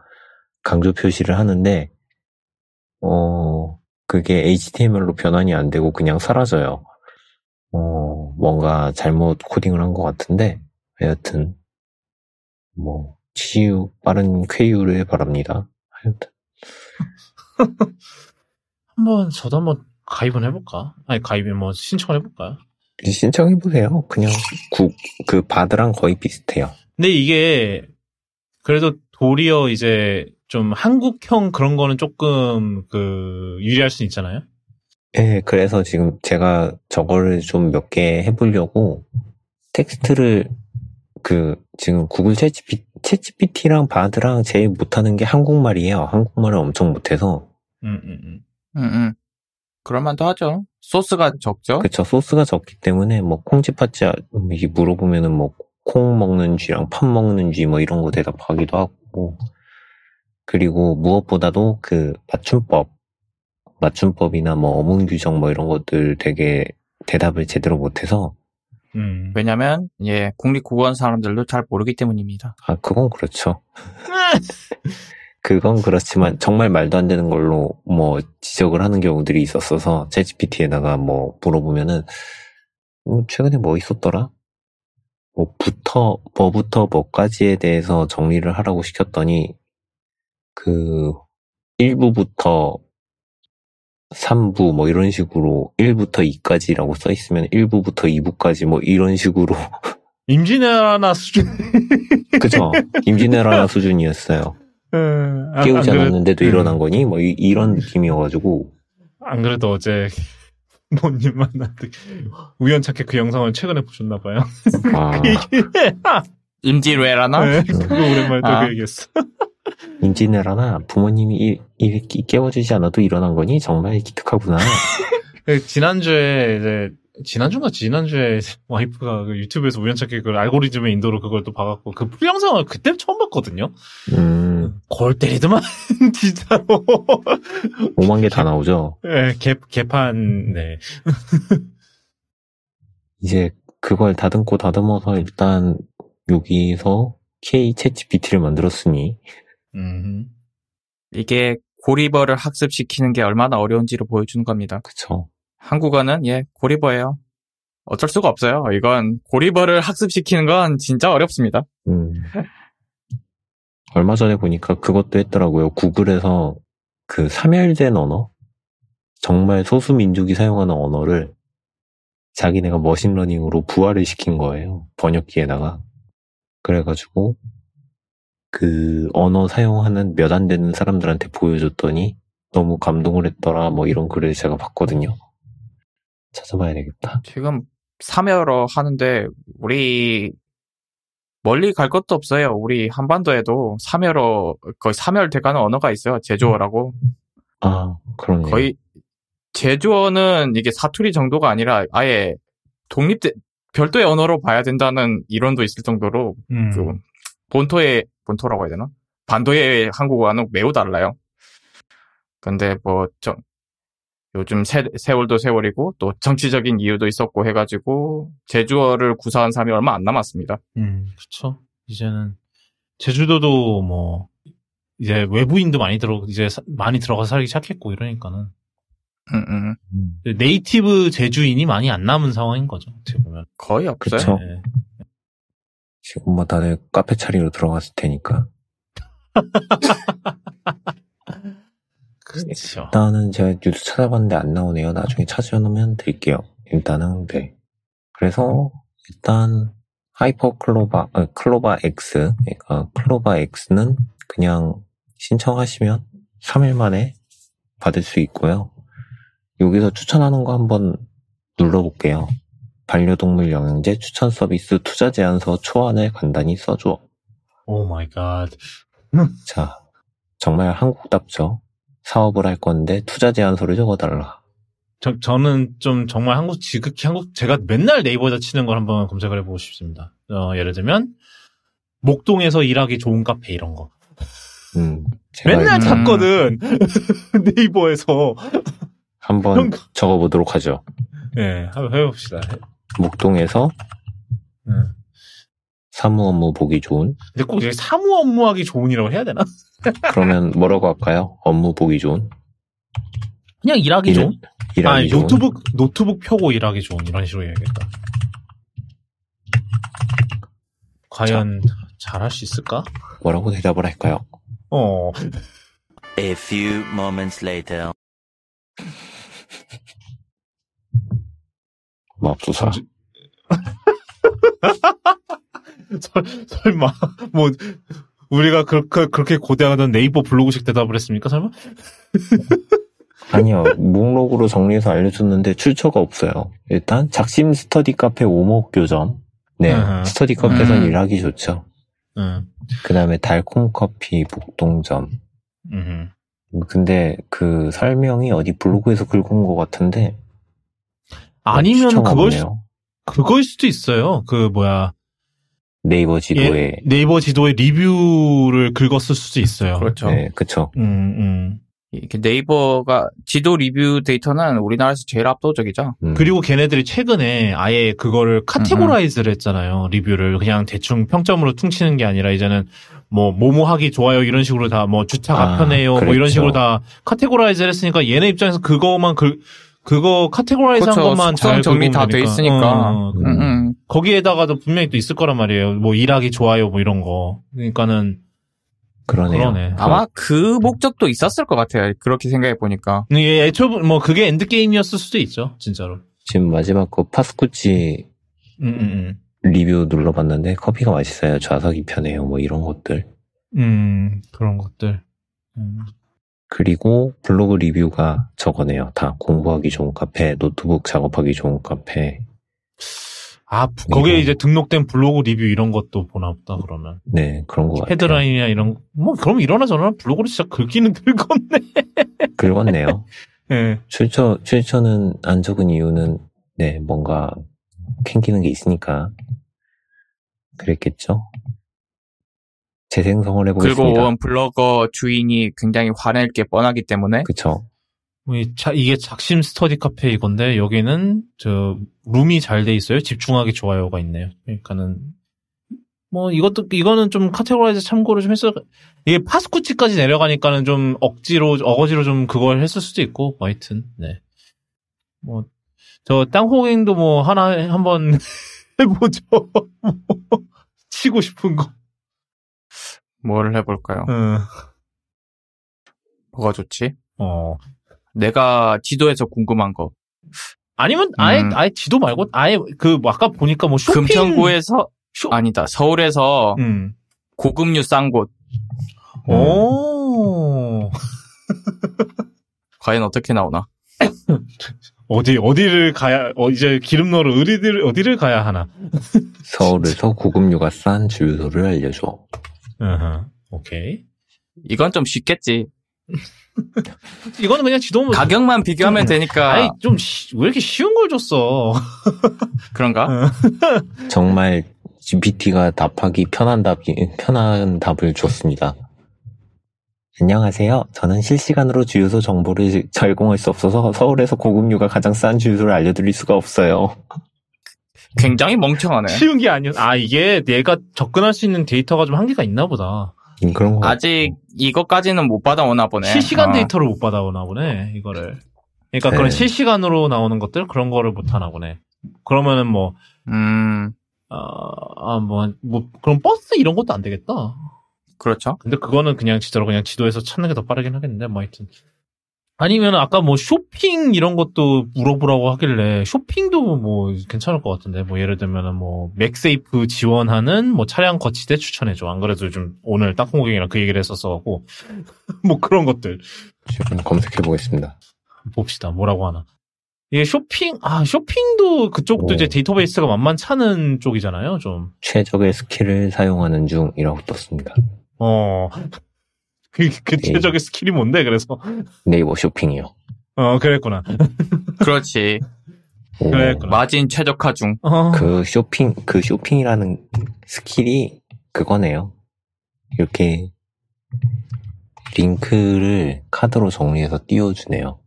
강조 표시를 하는데 어 그게 HTML로 변환이 안 되고 그냥 사라져요. 어 뭔가 잘못 코딩을 한 것 같은데 하여튼 뭐 치유 빠른 쾌유를 바랍니다. 하여튼 한번, 저도 한번 가입은 해볼까? 아니, 가입이 뭐, 신청을 해볼까요? 신청해 보세요. 그냥 국 그 바드랑 거의 비슷해요. 근데 이게, 그래도 도리어 이제, 좀 한국형 그런 거는 조금, 그, 유리할 수 있잖아요? 예, 그래서 지금 제가 저거를 좀 몇 개 해보려고 텍스트를 그 지금 구글 챗GPT 챗GPT랑 바드랑 제일 못하는 게 한국말이에요. 한국말을 엄청 못해서. 음, 음, 음. 음, 음. 그럴만도 하죠. 소스가 적죠? 그쵸. 소스가 적기 때문에 뭐 콩쥐팥쥐 물어보면은 뭐 콩 먹는 쥐랑 팥 먹는 쥐 뭐 이런 거 대답하기도 하고. 그리고 무엇보다도 그 맞춤법, 맞춤법이나 뭐 어문 규정 뭐 이런 것들 되게 대답을 제대로 못해서 음. 왜냐면, 예, 국립국어원 사람들도 잘 모르기 때문입니다. 아 그건 그렇죠. 그건 그렇지만 정말 말도 안 되는 걸로 뭐 지적을 하는 경우들이 있었어서 챗GPT에다가 뭐 물어보면은 음, 최근에 뭐 있었더라? 뭐 부터 뭐부터 뭐까지에 대해서 정리를 하라고 시켰더니 그 1부부터 3부 뭐 이런 식으로 1부터 2까지라고 써 있으면 1부부터 2부까지 뭐 이런 식으로 임진왜란화 수준. 그죠? 임진왜란화 수준이었어요. 아, 깨우지 않았는데도 음. 일어난 거니? 뭐 이, 런 느낌이어가지고 안 그래도 어제 모님 만났는데 우연찮게 그 영상을 최근에 보셨나 봐요. 아, 그 얘기해. 임진왜란화? 네, 그거 오랜만에 또 아. 그 얘기했어. 임진왜란아 부모님이 이, 이렇게 깨워주지 않아도 일어난 거니? 정말 기특하구나. 그 지난주에 이제 지난주인가 지난주에 와이프가 그 유튜브에서 우연찮게 그 알고리즘의 인도로 그걸 또 봐갖고 그 풀 영상을 그때 처음 봤거든요. 음, 골 때리더만 진짜로. 5만 개 다 나오죠. 네, 개 개판 네. 이제 그걸 다듬고 다듬어서 일단 여기서 K 챗 GPT를 만들었으니 음. 이게 고리버를 학습시키는 게 얼마나 어려운지를 보여주는 겁니다. 그쵸. 한국어는 예 고리버예요. 어쩔 수가 없어요. 이건 고리버를 학습시키는 건 진짜 어렵습니다. 음. 얼마 전에 보니까 그것도 했더라고요. 구글에서 그 사멸된 언어? 정말 소수 민족이 사용하는 언어를 자기네가 머신러닝으로 부활을 시킨 거예요. 번역기에다가. 그래가지고 그 언어 사용하는 몇 안 되는 사람들한테 보여줬더니 너무 감동을 했더라. 뭐 이런 글을 제가 봤거든요. 찾아봐야 되겠다. 지금 사멸어 하는데 우리 멀리 갈 것도 없어요. 우리 한반도에도 사멸어 거의 사멸돼가는 언어가 있어요. 제주어라고 아, 그러네요. 거의 제주어는 이게 사투리 정도가 아니라 아예 독립 별도의 언어로 봐야 된다는 이론도 있을 정도로 음. 그 본토의 본토라고 해야 되나? 반도의 한국어와는 매우 달라요. 근데 뭐 정, 요즘 세, 세월도 세월이고 또 정치적인 이유도 있었고 해가지고 제주어를 구사한 사람이 얼마 안 남았습니다. 음, 그쵸. 이제는, 제주도도 뭐, 이제 외부인도 많이 들어, 이제 사- 많이 들어가서 살기 시작했고, 이러니까는. 음, 음. 음, 네이티브 제주인이 많이 안 남은 상황인 거죠, 어떻게 보면. 거의 없어요. 그쵸. 네. 지금 뭐 다들 카페 차리러 들어갔을 테니까. 그렇죠. 일단은 제가 뉴스 찾아봤는데 안 나오네요. 나중에 찾아놓으면 드릴게요. 일단은 네. 그래서 일단 하이퍼 클로바 아, 클로바 X 그러니까 클로바 X는 그냥 신청하시면 3일 만에 받을 수 있고요. 여기서 추천하는 거 한번 눌러볼게요. 반려동물 영양제 추천 서비스 투자 제안서 초안을 간단히 써줘. Oh my god. 자, 정말 한국답죠. 사업을 할 건데 투자 제안서를 적어달라. 저, 저는 좀 정말 한국, 지극히 한국, 제가 맨날 네이버에다 치는 걸 한번 검색을 해보고 싶습니다. 어, 예를 들면, 목동에서 일하기 좋은 카페 이런 거. 음, 맨날 음. 찾거든. 네이버에서. 한번 적어보도록 하죠. 네, 한번 해봅시다. 목동에서 네. 사무 업무 보기 좋은. 근데 꼭 사무 업무 하기 좋은이라고 해야 되나? 그러면 뭐라고 할까요? 업무 보기 좋은. 그냥 일하기 일- 좋은? 일하기 아니, 좋은. 노트북, 노트북 펴고 일하기 좋은. 이런 식으로 해야겠다. 과연 잘할 수 있을까? 뭐라고 대답을 할까요? 어. A few moments later. 맙소사. 설, 설마, 뭐, 우리가 그렇게, 그렇게 고대하던 네이버 블로그식 대답을 했습니까, 설마? 아니요. 목록으로 정리해서 알려줬는데 출처가 없어요. 일단 작심 스터디 카페 오목교점. 네. 아하. 스터디 카페에선 음. 일하기 좋죠. 응. 그 다음에 달콤 커피 복동점. 음. 근데 그 설명이 어디 블로그에서 긁은 것 같은데. 아니면 추천가 그걸, 수-. 그거일 수도 있어요. 그, 뭐야. 네이버 지도에. 예, 네이버 지도에 리뷰를 긁었을 수도 있어요. 그렇죠. 네, 그쵸. 음, 음. 이렇게 네이버가 지도 리뷰 데이터는 우리나라에서 제일 압도적이죠. 음. 그리고 걔네들이 최근에 아예 그거를 categorize를 했잖아요. 리뷰를 그냥 대충 평점으로 퉁치는 게 아니라 이제는 뭐 뭐뭐 하기 좋아요 이런 식으로 다 뭐 주차가 아, 편해요 뭐 이런 그랬죠. 식으로 다 categorize를 했으니까 얘네 입장에서 그거만 그 그거 categorize한. 것만 잘 정리 다 돼. 있으니까. 어, 음, 음. 거기에다가도 분명히 또 있을 거란 말이에요. 뭐 일하기 좋아요 뭐 이런 거. 그러니까는 그러네요. 그러네. 아마 그 목적도 있었을 것 같아요. 그렇게 생각해 보니까. 예, 애초 뭐 그게 end game이었을 수도 있죠, 진짜로. 지금 마지막 거 파스쿠치 음, 음, 리뷰 눌러봤는데 커피가 맛있어요. 좌석이 편해요. 뭐 이런 것들. 음, 음 그런 것들. 음. 그리고 블로그 리뷰가 저거네요. 다 공부하기 좋은 카페, 노트북 작업하기 좋은 카페. 아, 거기에. 이제 등록된 블로그 리뷰 이런 것도 보나 보다, 그러면. 네, 그런 거 같아요. 헤드라인이나 이런, 거. 뭐, 그럼 이러나 저러나 블로그를 진짜 긁기는 긁었네. 긁었네요. 예. 출처, 출처는 안 적은 이유는, 네, 뭔가, 캥기는 게 있으니까. 그랬겠죠? 재생성을 그리고 해보겠습니다. 원 블로거 주인이 굉장히 화낼 게 뻔하기 때문에 그쵸. 이 이게 작심 스터디 카페 이건데, 여기는, 저, 룸이 잘 돼 있어요. 집중하기 좋아요가 있네요. 그러니까는, 뭐, 이것도, 이거는 좀 categorize 참고를 좀 했어. 이게 파스쿠치까지 내려가니까는 좀 억지로, 어거지로 좀 그걸 했을 수도 있고, 뭐 하여튼, 네. 뭐, 저, 땅호갱도 뭐, 하나, 한번 해보죠. 뭐, 치고 싶은 거. 뭘 해볼까요? 응. 뭐가 좋지? 어. 내가 지도에서 궁금한 거. 아니면, 아예, 음. 아예 지도 말고, 아예, 그, 뭐 아까 보니까 뭐, 쇼핑. 금천구에서 쇼, 아니다 서울에서 음. 고급류 싼 곳 오. 과연 어떻게 나오나? 어디, 어디를 가야, 어, 이제 기름 넣으러 어디를, 어디를 가야 하나. 서울에서 고급류가 싼 주유소를 알려줘. 으흠. 오케이. 이건 좀 쉽겠지. 이거는 그냥 지도, 가격만 비교하면 되니까 아니, 좀, 시- 왜 이렇게 쉬운 걸 줬어? 그런가? 정말 GPT가 답하기 편한 답이, 편한 답을 줬습니다. 안녕하세요. 저는 실시간으로 주유소 정보를 제공할 수 없어서 서울에서 고급류가 가장 싼 주유소를 알려드릴 수가 없어요. 굉장히 멍청하네. 쉬운 게 아니야. 아, 이게 내가 접근할 수 있는 데이터가 좀 한계가 있나 보다. 음, 그런 거. 아직 이것까지는 못 받아오나 보네. 실시간 어. 데이터를 못 받아오나 보네, 이거를. 그러니까 그런 네. 실시간으로 나오는 것들, 그런 거를 못 하나 보네. 그러면은 뭐, 음, 아, 아, 뭐, 뭐, 그럼 버스 이런 것도 안 되겠다. 그렇죠. 근데 그거는 그냥 진짜로 그냥 지도에서 찾는 게 더 빠르긴 하겠는데, 뭐 하여튼. 아니면 아까 뭐 쇼핑 이런 것도 물어보라고 하길래 쇼핑도 뭐 괜찮을 것 같은데. 뭐 예를 들면은 뭐 MagSafe 지원하는 뭐 차량 거치대 추천해줘. 안 그래도 좀 오늘 땅콩고객이랑 그 얘기를 했었어갖고 뭐 그런 것들. 지금 검색해 보겠습니다. 봅시다. 뭐라고 하나. 이게 쇼핑 아 쇼핑도 그쪽도 오. 이제 데이터베이스가 만만찮은 쪽이잖아요 최적의 스킬을 사용하는 중이라고 떴습니다. 좀어 그그 최적의 스킬이 뭔데 그래서 네이버 쇼핑이요. 어 그랬구나 그렇지. 오, 그랬구나. 마진 최적화 중. 어. 그 쇼핑, 그 쇼핑이라는 스킬이 그거네요. 이렇게 링크를 카드로 정리해서 띄워주네요.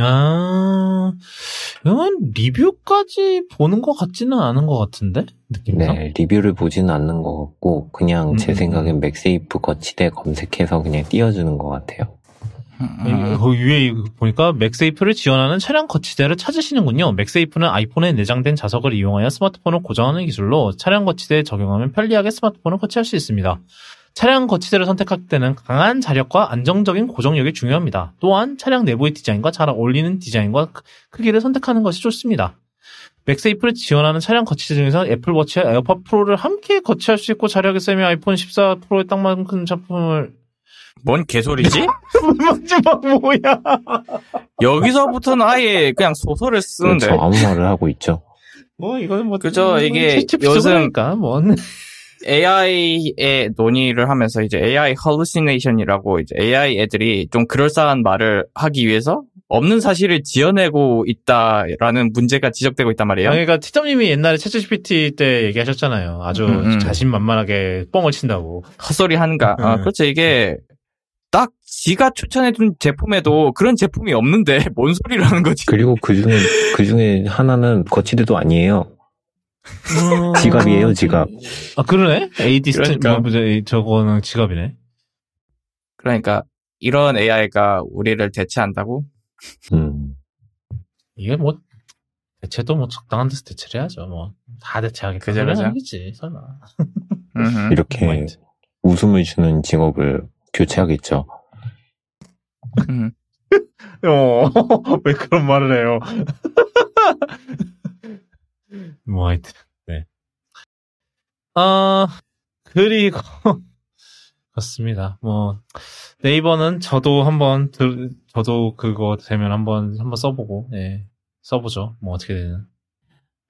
아, 이건 리뷰까지 보는 것 같지는 않은 것 같은데? 느낌상? 네, 리뷰를 보지는 않는 것 같고, 그냥 제 음, 생각엔 맥세이프 거치대 검색해서 그냥 띄워주는 것 같아요. 음, 거기 위에 보니까 맥세이프를 지원하는 차량 거치대를 찾으시는군요. 맥세이프는 아이폰에 내장된 자석을 이용하여 스마트폰을 고정하는 기술로 차량 거치대에 적용하면 편리하게 스마트폰을 거치할 수 있습니다. 차량 거치대를 선택할 때는 강한 자력과 안정적인 고정력이 중요합니다. 또한 차량 내부의 디자인과 잘 어울리는 디자인과 크- 크기를 선택하는 것이 좋습니다. 맥세이프를 지원하는 차량 거치대 중에서 애플워치와 에어팟 프로를 함께 거치할 수 있고 자력이 세며 아이폰 14 프로에 딱 맞는 제품을 뭔 개소리지? 마지막 뭐야? 여기서부터는 아예 그냥 소설을 쓰는데. 그렇죠. 아무 말을 하고 있죠. 뭐 이거는 뭐 그죠, 이게 챗GPT 요즘- 쓰고니까 뭐 AI의 논의를 하면서 이제 AI hallucination이라고 이제 AI 애들이 좀 그럴싸한 말을 하기 위해서 없는 사실을 지어내고 있다라는 문제가 지적되고 있단 말이에요. 그러니까 티점님이 옛날에 채트 GPT 때 얘기하셨잖아요. 아주 음, 음. 자신만만하게 뻥을 친다고. 헛소리 하는가. 아, 네. 그렇죠. 이게 딱 지가 추천해준 제품에도 그런 제품이 없는데 뭔 소리를 하는 거지. 그리고 그 중에, 그 중에 하나는 거치대도 아니에요. 지갑이에요, 지갑. 아 그러네. AD 스트 그러니까. 뭐, 저거는 지갑이네. 그러니까 이런 AI가 우리를 대체한다고? 음. 이게 뭐 대체도 뭐 적당한 데서 대체를 해야죠. 뭐 다 대체하겠다. 그죠, 그죠. 아니겠지 설마. 이렇게. 웃음을 주는 직업을 교체하겠죠. 음. 어, 왜 그런 말을 해요? 뭐, 하여튼, 네. 아, 그리고, 그렇습니다. 뭐, 네이버는 저도 한번, 들, 저도 그거 되면 한번, 한번 써보고, 예, 써보죠. 뭐, 어떻게 되는.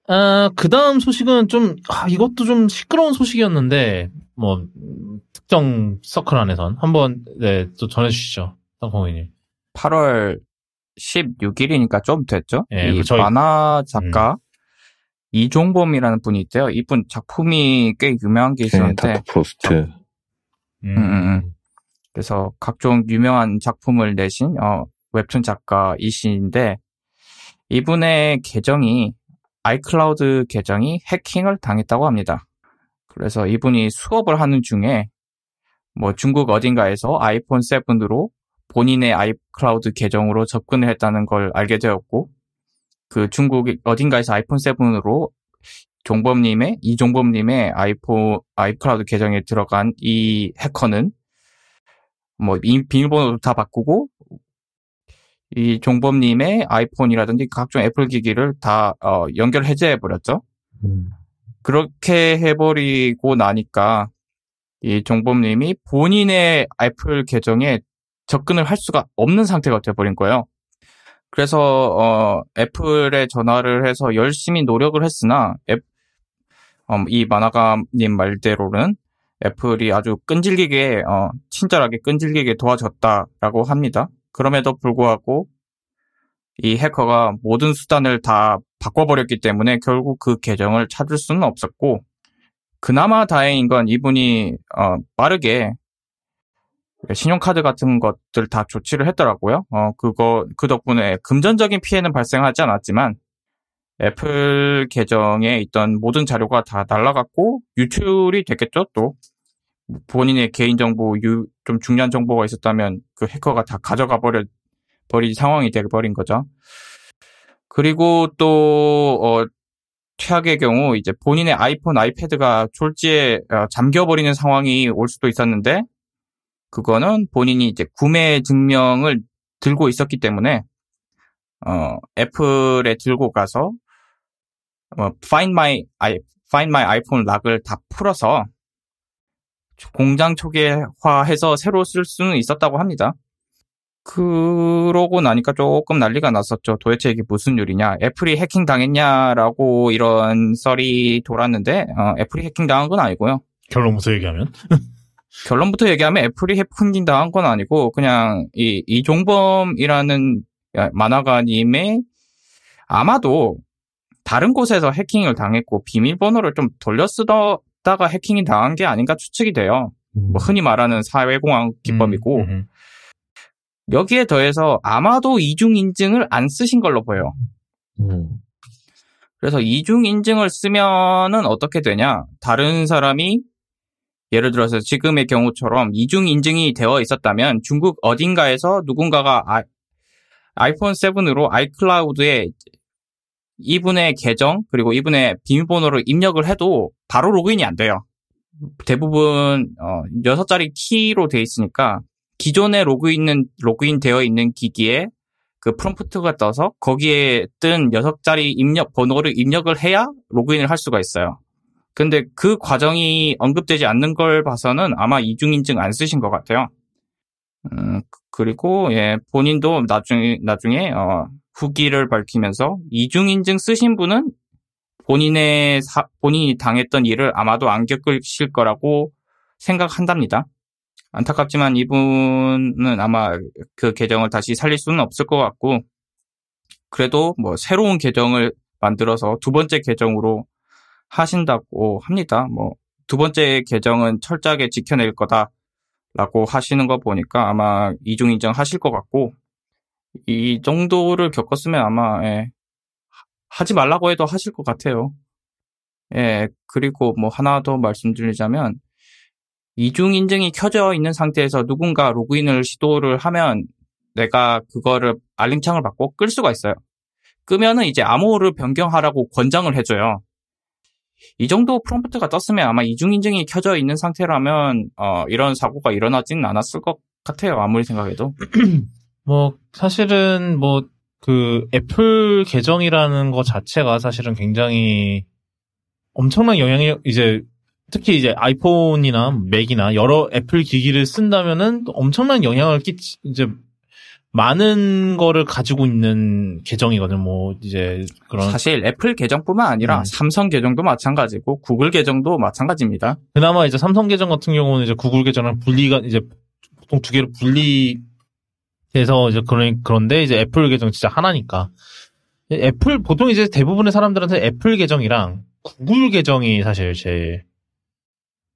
아, 그 다음 소식은 좀, 아, 이것도 좀 시끄러운 소식이었는데, 뭐, 음, 특정 서클 안에선 한번, 네, 또 전해주시죠. 땅콩이님. 8월 16일이니까 좀 됐죠? 예, 이 저희- 음. 만화 작가 이종범이라는 분이 있대요. 이분 작품이 꽤 유명한 게 네, 있었는데 닥터 프로스트. 음, 음, 음. 그래서 각종 유명한 작품을 내신 어, 웹툰 작가이신데 이분의 계정이 아이클라우드 계정이 해킹을 당했다고 합니다. 그래서 이분이 수업을 하는 중에 뭐 중국 어딘가에서 아이폰 7으로 본인의 아이클라우드 계정으로 접근을 했다는 걸 알게 되었고 그 중국 어딘가에서 아이폰 7으로 종범님의 이종범님의 아이폰 아이클라우드 계정에 들어간 이 해커는 뭐이 비밀번호도 다 바꾸고 이 종범님의 아이폰이라든지 각종 애플 기기를 다 어, 연결 해제해 버렸죠. 음. 그렇게 해버리고 나니까 이 종범님이 본인의 애플 계정에 접근을 할 수가 없는 상태가 돼버린 거예요. 그래서 어, 애플에 전화를 해서 열심히 노력을 했으나 애- 어, 이 만화가님 말대로는 애플이 아주 끈질기게 어, 친절하게 끈질기게 도와줬다라고 합니다. 그럼에도 불구하고 이 해커가 모든 수단을 다 바꿔버렸기 때문에 결국 그 계정을 찾을 수는 없었고 그나마 다행인 건 이분이 어, 빠르게 신용카드 같은 것들 다 조치를 했더라고요. 어, 그거, 그 덕분에 금전적인 피해는 발생하지 않았지만, 애플 계정에 있던 모든 자료가 다 날라갔고, 유출이 됐겠죠, 또. 본인의 개인정보, 유, 좀 중요한 정보가 있었다면, 그 해커가 다 가져가 버려, 버린 상황이 돼버린 거죠. 그리고 또, 어, 최악의 경우, 이제 본인의 아이폰, 아이패드가 졸지에 어, 잠겨버리는 상황이 올 수도 있었는데, 그거는 본인이 이제 구매 증명을 들고 있었기 때문에 어, 애플에 들고 가서 어, Find My i Find My iPhone 락을 다 풀어서 공장 초기화해서 새로 쓸 수는 있었다고 합니다. 그러고 나니까 조금 난리가 났었죠. 도대체 이게 무슨 일이냐? 애플이 해킹 당했냐라고 이런 썰이 돌았는데 어, 애플이 해킹 당한 건 아니고요. 결론부터 얘기하면. 결론부터 얘기하면 애플이 해킹 당한 건 아니고 그냥 이 이종범이라는 만화가님의 아마도 다른 곳에서 해킹을 당했고 비밀번호를 좀 돌려 쓰다가 해킹이 당한 게 아닌가 추측이 돼요. 뭐 흔히 말하는 사회공학 기법이고 음, 음, 여기에 더해서 아마도 이중 인증을 안 쓰신 걸로 보여요. 음. 그래서 이중 인증을 쓰면은 어떻게 되냐? 다른 사람이 예를 들어서 지금의 경우처럼 이중 인증이 되어 있었다면 중국 어딘가에서 누군가가 아, 아이폰 7으로 아이클라우드에 이분의 계정 그리고 이분의 비밀번호를 입력을 해도 바로 로그인이 안 돼요. 대부분 어, 6자리 키로 돼 있으니까 기존에 로그인은 로그인 되어 있는 기기에 그 프롬프트가 떠서 거기에 뜬 6자리 입력 번호를 입력을 해야 로그인을 할 수가 있어요. 근데 그 과정이 언급되지 않는 걸 봐서는 아마 이중인증 안 쓰신 것 같아요. 음, 그리고 예, 본인도 나중에 나중에 어, 후기를 밝히면서 이중인증 쓰신 분은 본인의 사- 본인이 당했던 일을 아마도 안 겪으실 거라고 생각한답니다. 안타깝지만 이분은 아마 그 계정을 다시 살릴 수는 없을 것 같고 그래도 뭐 새로운 계정을 만들어서 두 번째 계정으로 하신다고 합니다. 뭐 두 번째 계정은 철저하게 지켜낼 거다라고 하시는 거 보니까 아마 이중 인정하실 것 같고 이 정도를 겪었으면 아마 예, 하- 하지 말라고 해도 하실 것 같아요. 예, 그리고 뭐 하나 더 말씀드리자면 이중 인증이 켜져 있는 상태에서 누군가 로그인을 시도를 하면 내가 그거를 알림창을 받고 끌 수가 있어요. 끄면은 이제 암호를 변경하라고 권장을 해줘요. 이 정도 프롬프트가 떴으면 아마 이중 인증이 켜져 있는 상태라면 어, 이런 사고가 일어나지는 않았을 것 같아요. 아무리 생각해도. 뭐 사실은 뭐 그 애플 계정이라는 것 자체가 사실은 굉장히 엄청난 영향이 이제 특히 이제 아이폰이나 맥이나 여러 애플 기기를 쓴다면은 엄청난 영향을 끼치 이제 많은 거를 가지고 있는 계정이거든. 뭐 이제 그런 사실 애플 계정뿐만 아니라 음. 삼성 계정도 마찬가지고 구글 계정도 마찬가지입니다. 그나마 이제 삼성 계정 같은 경우는 이제 구글 계정랑 분리가 이제 보통 두 개로 분리돼서 이제 그런 그런데 이제 애플 계정 진짜 하나니까 애플 보통 이제 대부분의 사람들한테 애플 계정이랑 구글 계정이 사실 제일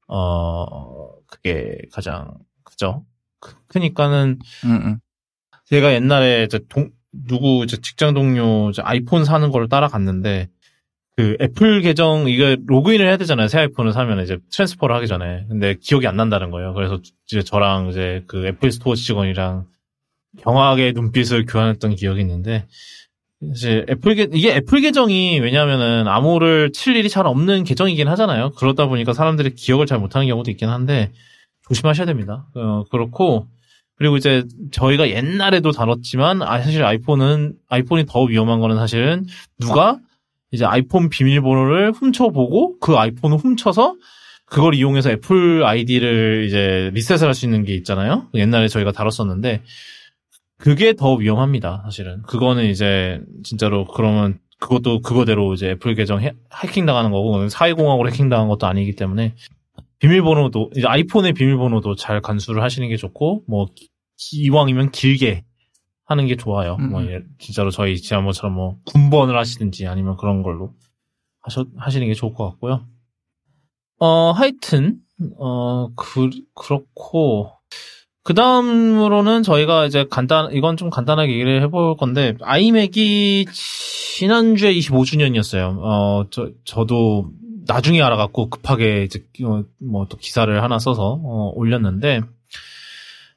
어 그게 가장 그죠. 크- 크니까는 음, 음. 제가 옛날에 이제 동, 누구 이제 직장 동료 이제 아이폰 사는 걸 따라갔는데 그 애플 계정 이거 로그인을 해야 되잖아요. 새 아이폰을 사면 이제 transfer를 하기 전에. 근데 기억이 안 난다는 거예요. 그래서 이제 저랑 이제 그 애플 스토어 직원이랑 경악의 눈빛을 교환했던 기억이 있는데 이제 애플 계 이게 애플 계정이 왜냐면은 암호를 칠 일이 잘 없는 계정이긴 하잖아요. 그러다 보니까 사람들이 기억을 잘 못하는 경우도 있긴 한데 조심하셔야 됩니다. 어, 그렇고 그리고 이제 저희가 옛날에도 다뤘지만 아 사실 아이폰은 아이폰이 더 위험한 거는 사실은 누가 이제 아이폰 비밀번호를 훔쳐보고 그 아이폰을 훔쳐서 그걸 이용해서 애플 아이디를 이제 리셋을 할 수 있는 게 있잖아요. 옛날에 저희가 다뤘었는데 그게 더 위험합니다. 사실은 그거는 이제 진짜로 그러면 그것도 그거대로 이제 애플 계정 해, 해킹 당하는 거고 사회공학으로 해킹 당한 것도 아니기 때문에 비밀번호도 이제 아이폰의 비밀번호도 잘 간수를 하시는 게 좋고 뭐 기- 이왕이면 길게 하는 게 좋아요. 음. 뭐 예, 진짜로 저희 지난번처럼 뭐 군번을 하시든지 아니면 그런 걸로 하셔 하시는 게 좋을 것 같고요. 어 하여튼 어 그, 그렇고 그 다음으로는 저희가 이제 간단 이건 좀 간단하게 얘기를 해볼 건데 아이맥이 지난주에 25주년이었어요. 어 저 저도 나중에 알아갖고 급하게 이제 뭐 또 기사를 하나 써서 어, 올렸는데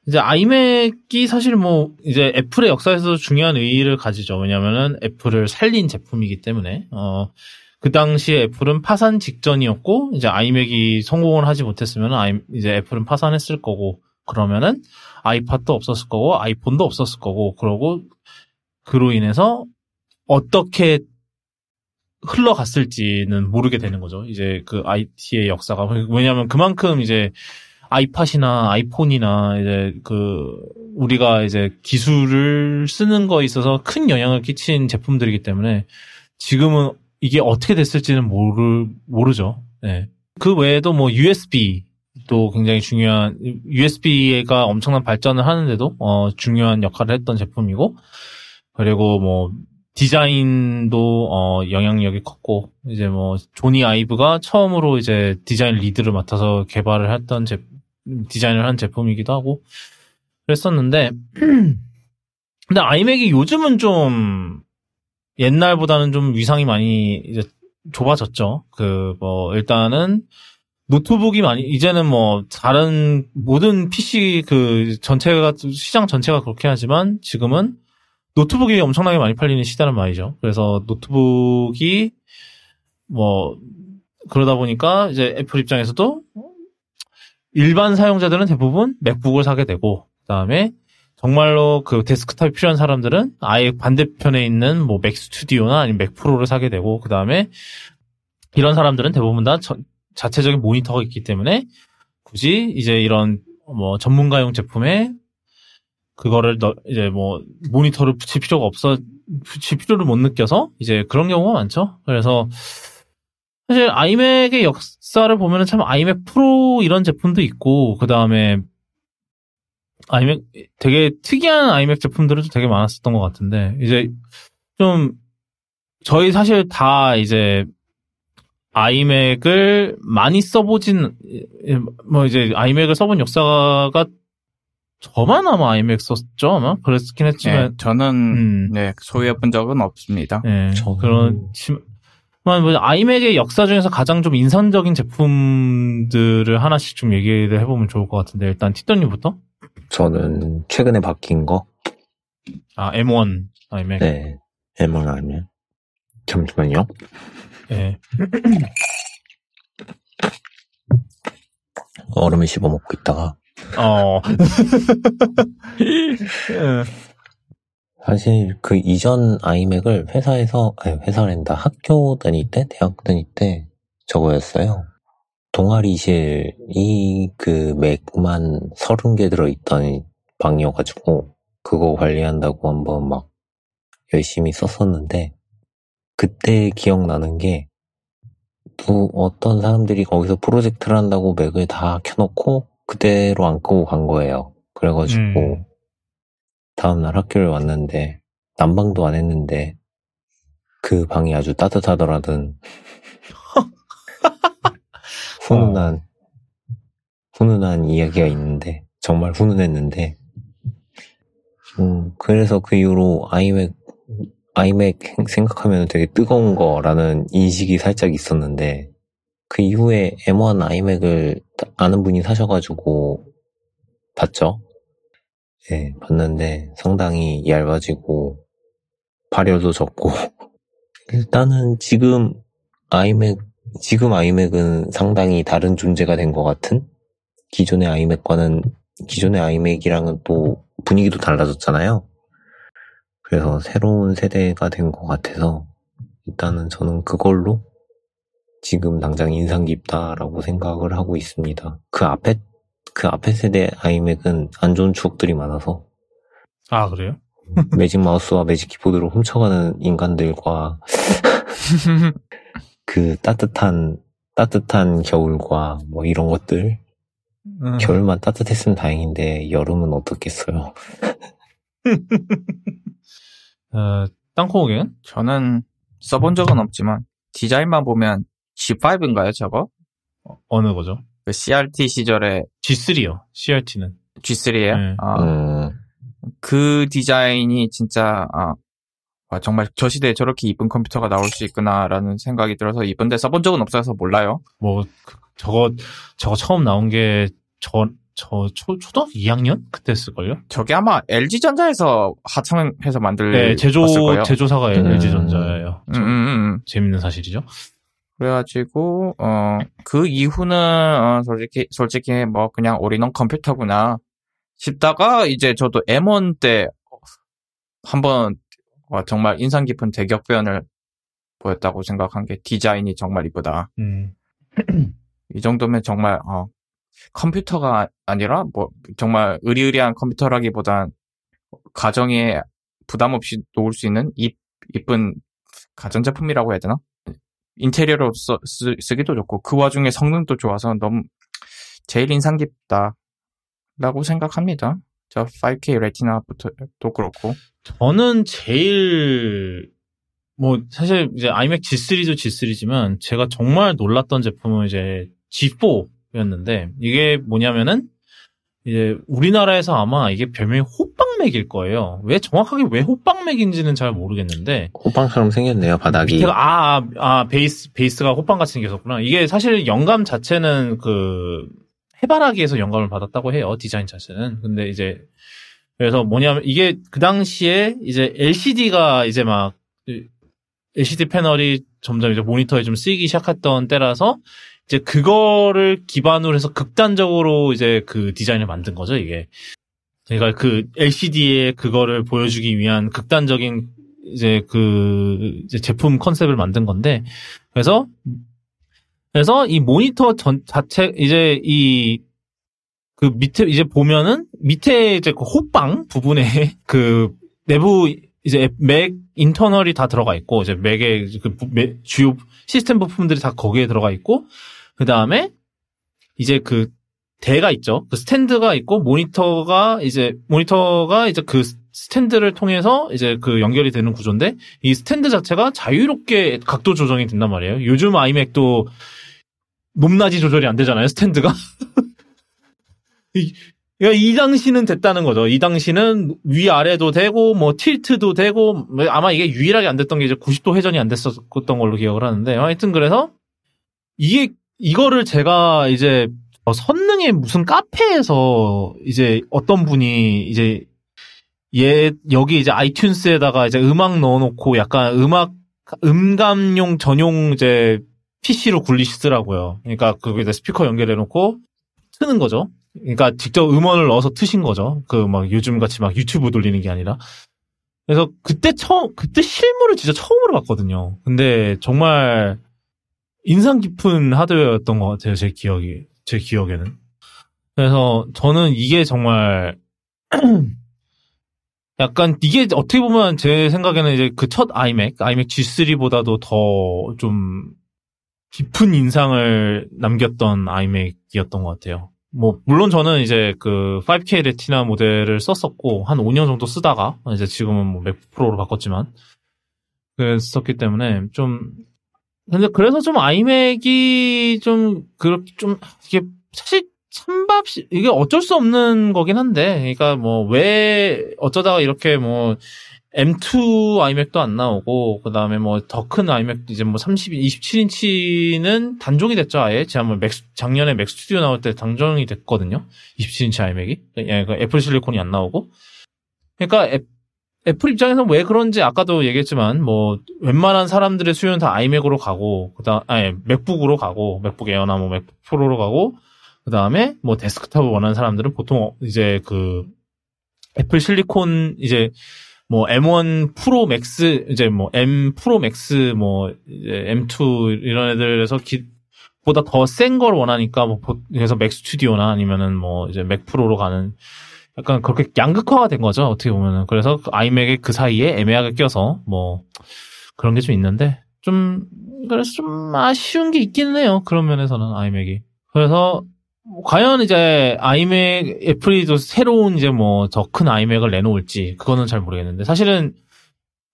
이제 아이맥이 사실 뭐 이제 애플의 역사에서 중요한 의의를 가지죠. 왜냐면은 애플을 살린 제품이기 때문에 어. 그 당시에 애플은 파산 직전이었고 이제 아이맥이 성공을 하지 못했으면 아이 이제 애플은 파산했을 거고 그러면은 아이팟도 없었을 거고 아이폰도 없었을 거고 그러고 그로 인해서 어떻게 흘러갔을지는 모르게 되는 거죠. 이제 그 IT의 역사가 왜냐하면 그만큼 이제 아이팟이나 아이폰이나 이제 그 우리가 이제 기술을 쓰는 거에 있어서 큰 영향을 끼친 제품들이기 때문에 지금은 이게 어떻게 됐을지는 모르 모르죠. 네. 그 외에도 뭐 USB 또 굉장히 중요한 USB가 엄청난 발전을 하는데도 어 중요한 역할을 했던 제품이고 그리고 뭐 디자인도 어 영향력이 컸고 이제 뭐 조니 아이브가 처음으로 이제 디자인 리드를 맡아서 개발을 했던 제 디자인을 한 제품이기도 하고 그랬었는데 근데 아이맥이 요즘은 좀 옛날보다는 좀 위상이 많이 이제 좁아졌죠. 그 뭐 일단은 노트북이 많이 이제는 뭐 다른 모든 PC 그 전체가 시장 전체가 그렇게 하지만 지금은 노트북이 엄청나게 많이 팔리는 시대란 말이죠. 그래서 노트북이 뭐 그러다 보니까 이제 애플 입장에서도 일반 사용자들은 대부분 맥북을 사게 되고 그다음에 정말로 그 데스크탑이 필요한 사람들은 아예 반대편에 있는 뭐 맥 스튜디오나 아니면 맥 프로를 사게 되고 그다음에 이런 사람들은 대부분 다 저, 자체적인 모니터가 있기 때문에 굳이 이제 이런 뭐 전문가용 제품에 그거를 너, 이제 뭐 모니터를 붙일 필요가 없어 붙일 필요를 못 느껴서 이제 그런 경우가 많죠. 그래서 사실 아이맥의 역사를 보면은 참 아이맥 프로 이런 제품도 있고 그 다음에 아이맥 되게 특이한 아이맥 제품들은 되게 많았었던 것 같은데 이제 좀 저희 사실 다 이제 아이맥을 많이 써보진 뭐 이제 아이맥을 써본 역사가 저만 아마 아이맥 썼죠 아마 그랬긴 네, 했지만 저는 음. 네, 소유해 본 적은 없습니다. 네, 저는- 그렇지만 뭐 아이맥의 역사 중에서 가장 좀 인상적인 제품들을 하나씩 좀 얘기를 해보면 좋을 것 같은데 일단 티더님부터 저는 최근에 바뀐 거, 아 M1 아이맥 네, M1 아니면 잠시만요. 네. 얼음을 씹어 먹고 있다가 어 예. 사실 그 이전 아이맥을 회사에서 아니 회사랜다 학교 다닐 때 대학 다닐 때 저거였어요. 동아리실이 그 맥만 서른 개 들어있던 방이어가지고 그거 관리한다고 한번 막 열심히 썼었는데 그때 기억나는 게 또 어떤 사람들이 거기서 프로젝트를 한다고 맥을 다 켜놓고 그대로 안 끄고 간 거예요. 그래가지고 음. 다음날 학교를 왔는데 난방도 안 했는데 그 방이 아주 따뜻하더라든 훈훈한 훈훈한 이야기가 있는데 정말 훈훈했는데 음 그래서 그 이후로 아이맥 아이맥 생각하면 되게 뜨거운 거라는 인식이 살짝 있었는데 그 이후에 M1 아이맥을 아는 분이 사셔가지고 봤죠. 네, 봤는데 상당히 얇아지고 발열도 적고 일단은 지금 아이맥 지금 아이맥은 상당히 다른 존재가 된 것 같은 기존의 아이맥과는 기존의 아이맥이랑은 또 분위기도 달라졌잖아요. 그래서 새로운 세대가 된 것 같아서 일단은 저는 그걸로 지금 당장 인상 깊다라고 생각을 하고 있습니다. 그 앞에 그 앞에 세대 아이맥은 안 좋은 추억들이 많아서 아 그래요? 매직 마우스와 매직 키보드로 훔쳐가는 인간들과 그 따뜻한 따뜻한 겨울과 뭐 이런 것들 음. 겨울만 따뜻했으면 다행인데 여름은 어떻겠어요? 어, 땅콩오갱은 저는 써본 적은 없지만 디자인만 보면 G5인가요, 저거? 어느 거죠? 그 CRT 시절에 G3요. CRT는. G3예요. 네. 아, 음, 그 디자인이 진짜 아, 와, 정말 저 시대에 저렇게 이쁜 컴퓨터가 나올 수 있구나라는 생각이 들어서 이쁜데 써본 적은 없어서 몰라요. 뭐 그- 저거 저거 처음 나온 게저 저 초 초등 2학년 그때 했을걸요? 저게 아마 LG 전자에서 하청해서 만들 네, 제조. 제조사가 음. LG 전자예요. 음, 음, 음. 재밌는 사실이죠. 그래가지고 어 그 이후는 어, 솔직히 솔직히 뭐 그냥 올인원 컴퓨터구나 싶다가 이제 저도 M1 때 한번 와, 정말 인상 깊은 대격변을 보였다고 생각한 게 디자인이 정말 이쁘다. 음. 이 정도면 정말 어, 컴퓨터가 아니라 뭐 정말 의리의리한 컴퓨터라기보단 가정에 부담 없이 놓을 수 있는 이, 이쁜 가전제품이라고 해야 되나? 인테리어로 써, 쓰, 쓰기도 좋고 그 와중에 성능도 좋아서 너무 제일 인상 깊다라고 생각합니다. 저 5K 레티나부터도 그렇고 저는 제일 뭐 사실 이제 아이맥 G3도 G3지만 제가 정말 놀랐던 제품은 이제 G4였는데 이게 뭐냐면은 이제 우리나라에서 아마 이게 별명이 호빵맥일 거예요. 왜 정확하게 왜 호빵맥인지는 잘 모르겠는데 호빵처럼 생겼네요 바닥이. 밑에가 아, 아, 아, 베이스 베이스가 호빵 같이 생겼었구나. 이게 사실 영감 자체는 그 해바라기에서 영감을 받았다고 해요. 디자인 자체는. 근데 이제 그래서 뭐냐면 이게 그 당시에 이제 LCD가 이제 막 LCD 패널이 점점 이제 모니터에 좀 쓰이기 시작했던 때라서 이제 그거를 기반으로 해서 극단적으로 이제 그 디자인을 만든 거죠, 이게. 그러니까 그 LCD에 그거를 보여주기 위한 극단적인 이제 그 이제 제품 컨셉을 만든 건데 그래서 그래서 이 모니터 전 자체 이제 이 그 밑에 이제 보면은 밑에 이제 그 호빵 부분에 그 내부 이제 맥 인터널이 다 들어가 있고 이제 맥의 그 주요 시스템 부품들이 다 거기에 들어가 있고 그 다음에 이제 그 대가 있죠. 그 스탠드가 있고 모니터가 이제 모니터가 이제 그 스탠드를 통해서 이제 그 연결이 되는 구조인데 이 스탠드 자체가 자유롭게 각도 조정이 된단 말이에요. 요즘 아이맥도 높낮이 조절이 안 되잖아요. 스탠드가. 이, 그러니까 이 당시는 됐다는 거죠. 이 당시는 위아래도 되고 뭐 틸트도 되고 뭐 아마 이게 유일하게 안 됐던 게 이제 90도 회전이 안 됐었던 걸로 기억을 하는데 하여튼 그래서 이게 이거를 제가 이제 어, 선능의 무슨 카페에서 이제 어떤 분이 이제 얘 여기 이제 아이튠스에다가 이제 음악 넣어놓고 약간 음악 음감용 전용 이제 PC로 굴리시더라고요. 그러니까 거기다 스피커 연결해놓고 트는 거죠. 그러니까 직접 음원을 넣어서 트신 거죠. 그 막 요즘 같이 막 유튜브 돌리는 게 아니라. 그래서 그때 처음 그때 실물을 진짜 처음으로 봤거든요. 근데 정말 인상 깊은 하드웨어였던 것 같아요. 제 기억이 제 기억에는. 그래서 저는 이게 정말 약간 이게 어떻게 보면 제 생각에는 이제 그 첫 아이맥, 아이맥 G3보다도 더 좀 깊은 인상을 남겼던 아이맥이었던 것 같아요. 뭐 물론 저는 이제 그 5K 레티나 모델을 썼었고 한 5년 정도 쓰다가 이제 지금은 뭐 맥북 프로로 바꿨지만 그랬었기 때문에 좀 근데 그래서 좀 아이맥이 좀 그렇게 좀 이게 사실 찬밥 이게 어쩔 수 없는 거긴 한데 그러니까 뭐 왜 어쩌다가 이렇게 뭐 M2 아이맥도 안 나오고 그다음에 뭐 더 큰 아이맥 이제 뭐 30, 27인치는 단종이 됐죠 아예. 제가 뭐 맥, 작년에 맥 스튜디오 나올 때 단종이 됐거든요. 27인치 아이맥이. 예, 그 애플 실리콘이 안 나오고. 그러니까 애, 애플 입장에서 왜 그런지 아까도 얘기했지만 뭐 웬만한 사람들의 수요는 다 아이맥으로 가고 그다음 아니 맥북으로 가고 맥북 에어나 뭐 맥북 프로로 가고 그다음에 뭐 데스크탑을 원하는 사람들은 보통 이제 그 애플 실리콘 이제 뭐 M1 프로 맥스 이제 뭐 M 프로 맥스 뭐 이제 M2 이런 애들에서 기, 보다 더 센 걸 원하니까 뭐 보- 그래서 맥 스튜디오나 아니면은 뭐 이제 맥 프로로 가는 약간 그렇게 양극화가 된 거죠 어떻게 보면은. 그래서 그 아이맥의 그 사이에 애매하게 껴서 뭐 그런 게 좀 있는데 좀 그래서 좀 아쉬운 게 있기는 해요 그런 면에서는 아이맥이. 그래서 뭐 과연 이제 아이맥 애플이 또 새로운 이제 뭐 더 큰 아이맥을 내놓을지 그거는 잘 모르겠는데 사실은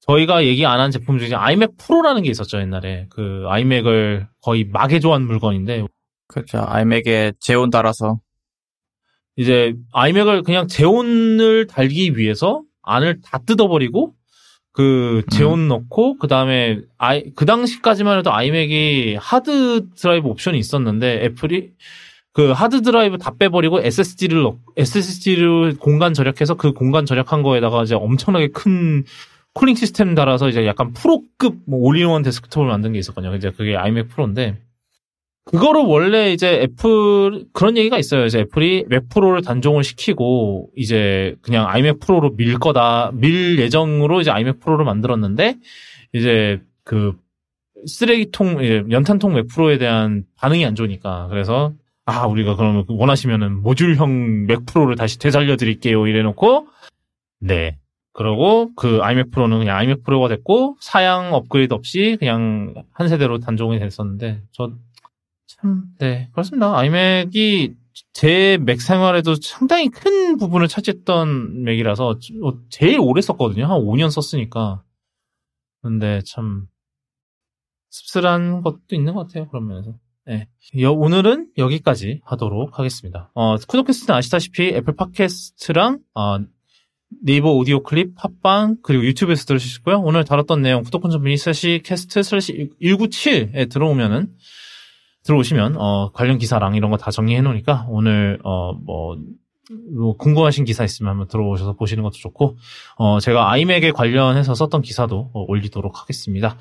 저희가 얘기 안 한 제품 중에 아이맥 프로라는 게 있었죠 옛날에. 그 아이맥을 거의 마개조한 물건인데. 그렇죠. 아이맥에 제온 달아서 이제 아이맥을 그냥 제온을 달기 위해서 안을 다 뜯어버리고 그 제온 넣고 그 다음에 아이 그 당시까지만 해도 아이맥이 하드 드라이브 옵션이 있었는데 애플이 그 하드 드라이브 다 빼버리고 SSD를 넣 SSD를 공간 절약해서 그 공간 절약한 거에다가 이제 엄청나게 큰 cooling 시스템 달아서 이제 약간 프로급 뭐 올인원 데스크톱을 만든 게 있었거든요. 이제 그게 아이맥 프로인데 그거를 원래 이제 애플 그런 얘기가 있어요. 이제 애플이 맥 프로를 단종을 시키고 이제 그냥 아이맥 프로로 밀 거다 밀 예정으로 이제 아이맥 프로를 만들었는데 이제 그 쓰레기통 연탄통 맥 프로에 대한 반응이 안 좋으니까 그래서 아 우리가 그러면 원하시면은 모듈형 맥 프로를 다시 되살려 드릴게요 이래놓고 네 그러고 그 아이맥 프로는 그냥 아이맥 프로가 됐고 사양 업그레이드 없이 그냥 한 세대로 단종이 됐었는데 저 참, 네, 그렇습니다. 아이맥이 제 맥 생활에도 상당히 큰 부분을 차지했던 맥이라서 어, 제일 오래 썼거든요. 한 5년 썼으니까. 근데 참 씁쓸한 것도 있는 것 같아요. 그런 면에서. 네. 여- 오늘은 여기까지 하도록 하겠습니다. 어, 쿠도캐스트는 아시다시피 애플 팟캐스트랑 어, 네이버 오디오 클립, 팟빵, 그리고 유튜브에서 들으실 수 있고요. 오늘 다뤘던 내용, 쿠도콘전 미니 슬래시 캐스트 슬래시 197에 들어오면은, 들어오시면, 어, 관련 기사랑 이런 거 다 정리해 놓으니까, 오늘, 어, 뭐, 뭐 궁금하신 기사 있으면 한번 들어오셔서 보시는 것도 좋고, 어, 제가 아이맥에 관련해서 썼던 기사도 어, 올리도록 하겠습니다.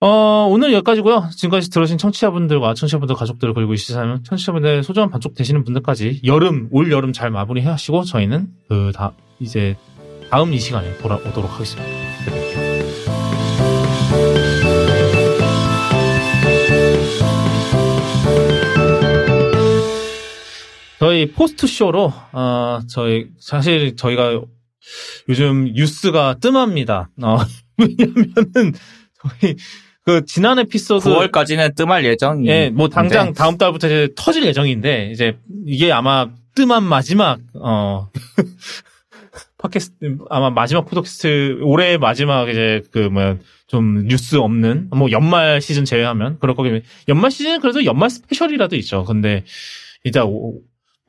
어, 오늘 여기까지고요 지금까지 들으신 청취자분들과 청취자분들 가족들 그리고 이 시사는 청취자분들 소중한 반쪽 되시는 분들까지 여름, 올 여름 잘 마무리 해 하시고 저희는 그 다, 이제 다음 이 시간에 돌아오도록 하겠습니다. 저희 포스트 쇼로 어 저희 사실 저희가 요즘 뉴스가 뜸합니다. 어, 왜냐면은 저희 그 지난 에피소드 9월까지는 뜸할 예정이. 예, 뭐 당장 네. 다음 달부터 이제 터질 예정인데 이제 이게 아마 뜸한 마지막 어 팟캐스트 아마 마지막 팟캐스트 올해 마지막 이제 그 뭐 좀 뉴스 없는 뭐 연말 시즌 제외하면 그럴 거기 연말 시즌 그래도 연말 스페셜이라도 있죠. 근데 오-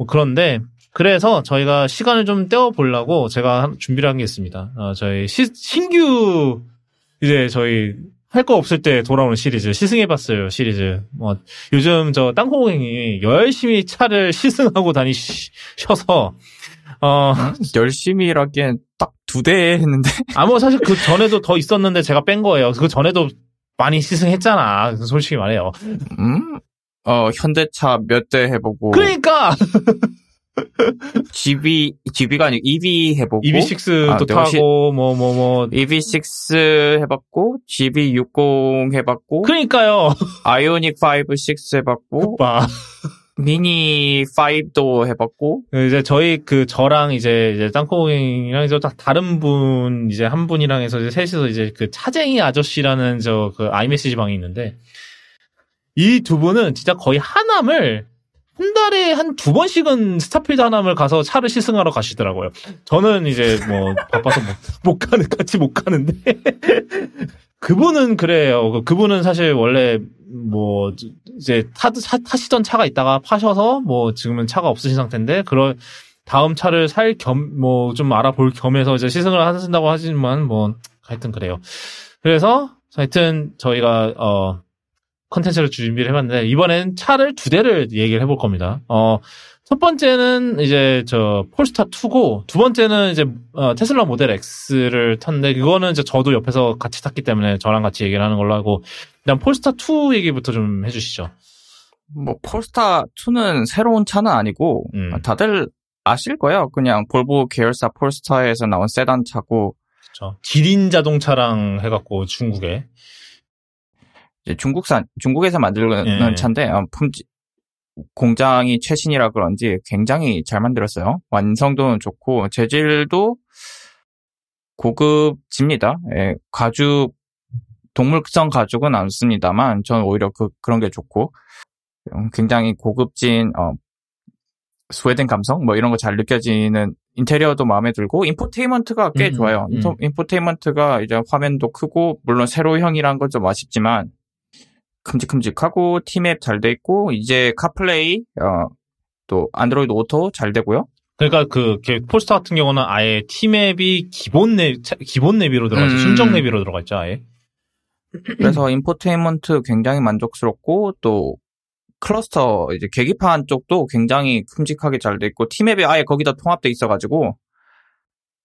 뭐 그런데 그래서 저희가 시간을 좀 떼어 보려고 제가 한- 준비를 한 게 있습니다. 어, 저희 시- 신규 이제 저희 할 거 없을 때 돌아오는 시리즈 시승해봤어요 시리즈. 뭐 요즘 저 땅콩행이 열심히 차를 시승하고 다니셔서 어 열심히라기엔 딱 두 대 했는데. 아무 사실 그 전에도 더 있었는데 제가 뺀 거예요. 그 전에도 많이 시승했잖아. 솔직히 말해요. 음? 어, 현대차 몇 대 해보고. 그러니까 GB, GB가 아니고 EV 해보고. EV6도 아, 네, 타고 뭐 뭐 뭐 EV6 해봤고, GB60 해봤고, 그러니까요. 아이오닉 5, 6 해봤고, 봐. 미니 5도 해봤고, 이제 저희 그 저랑 이제 이제 땅콩이랑 이제 딱 다른 분 이제 한 분이랑 해서 이제 셋이서 이제 그 차쟁이 아저씨라는 저 그 아이메시지 방이 있는데 이 두 분은 진짜 거의 하남을 한 달에 한 두 번씩은 스타필드 하남을 가서 차를 시승하러 가시더라고요. 저는 이제 뭐 바빠서 못, 못 가는 같이 못 가는데 그분은 그래요. 그- 그분은 사실 원래 뭐 이제 타, 타, 타 시던 차가 있다가 파셔서 뭐 지금은 차가 없으신 상태인데 그럴 다음 차를 살 겸 뭐 좀 알아볼 겸해서 이제 시승을 하신다고 하지만 뭐 하여튼 그래요. 그래서 하여튼 저희가 어 컨텐츠를 준비를 해봤는데 이번엔 차를 두 대를 얘기를 해볼 겁니다. 어 첫 번째는 이제 저 폴스타 2고 두 번째는 이제 어, 테슬라 모델 X를 탔는데 그거는 이제 저도 옆에서 같이 탔기 때문에 저랑 같이 얘기를 하는 걸로 하고 일단 폴스타 2 얘기부터 좀 해주시죠. 뭐, 폴스타 2는 새로운 차는 아니고, 음. 다들 아실 거예요. 그냥 볼보 계열사 폴스타에서 나온 세단 차고, 그렇죠. 기린 자동차랑 해갖고 중국에 중국산, 중국에서 만드는 예. 차인데, 어, 품질, 공장이 최신이라 그런지 굉장히 잘 만들었어요. 완성도는 좋고, 재질도 고급집니다. 예, 가죽, 동물성 가죽은 안 씁니다만, 저는 오히려 그, 그런 게 좋고, 음, 굉장히 고급진, 어, 스웨덴 감성? 뭐 이런 거 잘 느껴지는 인테리어도 마음에 들고, 인포테인먼트가 꽤 음, 좋아요. 음. 인포, 인포테인먼트가 이제 화면도 크고, 물론 세로형이란 건 좀 아쉽지만, 큼직큼직하고, 티맵 잘 돼 있고, 이제 카플레이, 어, 또 안드로이드 오토 잘 되고요. 그러니까 그 게- 폴스타 같은 경우는 아예 티맵이 기본 내 차- 기본 내비로 들어가 있죠. 음. 순정 내비로 들어가 있죠. 아예. 그래서 인포테인먼트 굉장히 만족스럽고 또 클러스터 이제 계기판 쪽도 굉장히 큼직하게 잘 돼 있고 티맵이 아예 거기다 통합돼 있어가지고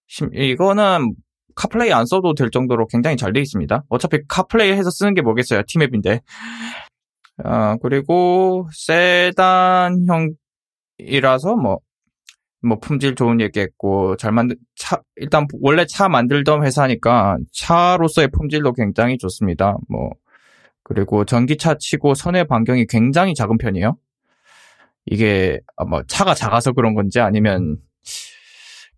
심- 이거는 카플레이 안 써도 될 정도로 굉장히 잘 돼 있습니다. 어차피 카플레이 해서 쓰는 게 뭐겠어요 티맵인데. 어, 그리고 세단형이라서 뭐 뭐 품질 좋은 얘기했고 잘 만든 차 일단 원래 차 만들던 회사니까 차로서의 품질도 굉장히 좋습니다. 뭐 그리고 전기차 치고 선의 반경이 굉장히 작은 편이에요. 이게 뭐 차가 작아서 그런 건지 아니면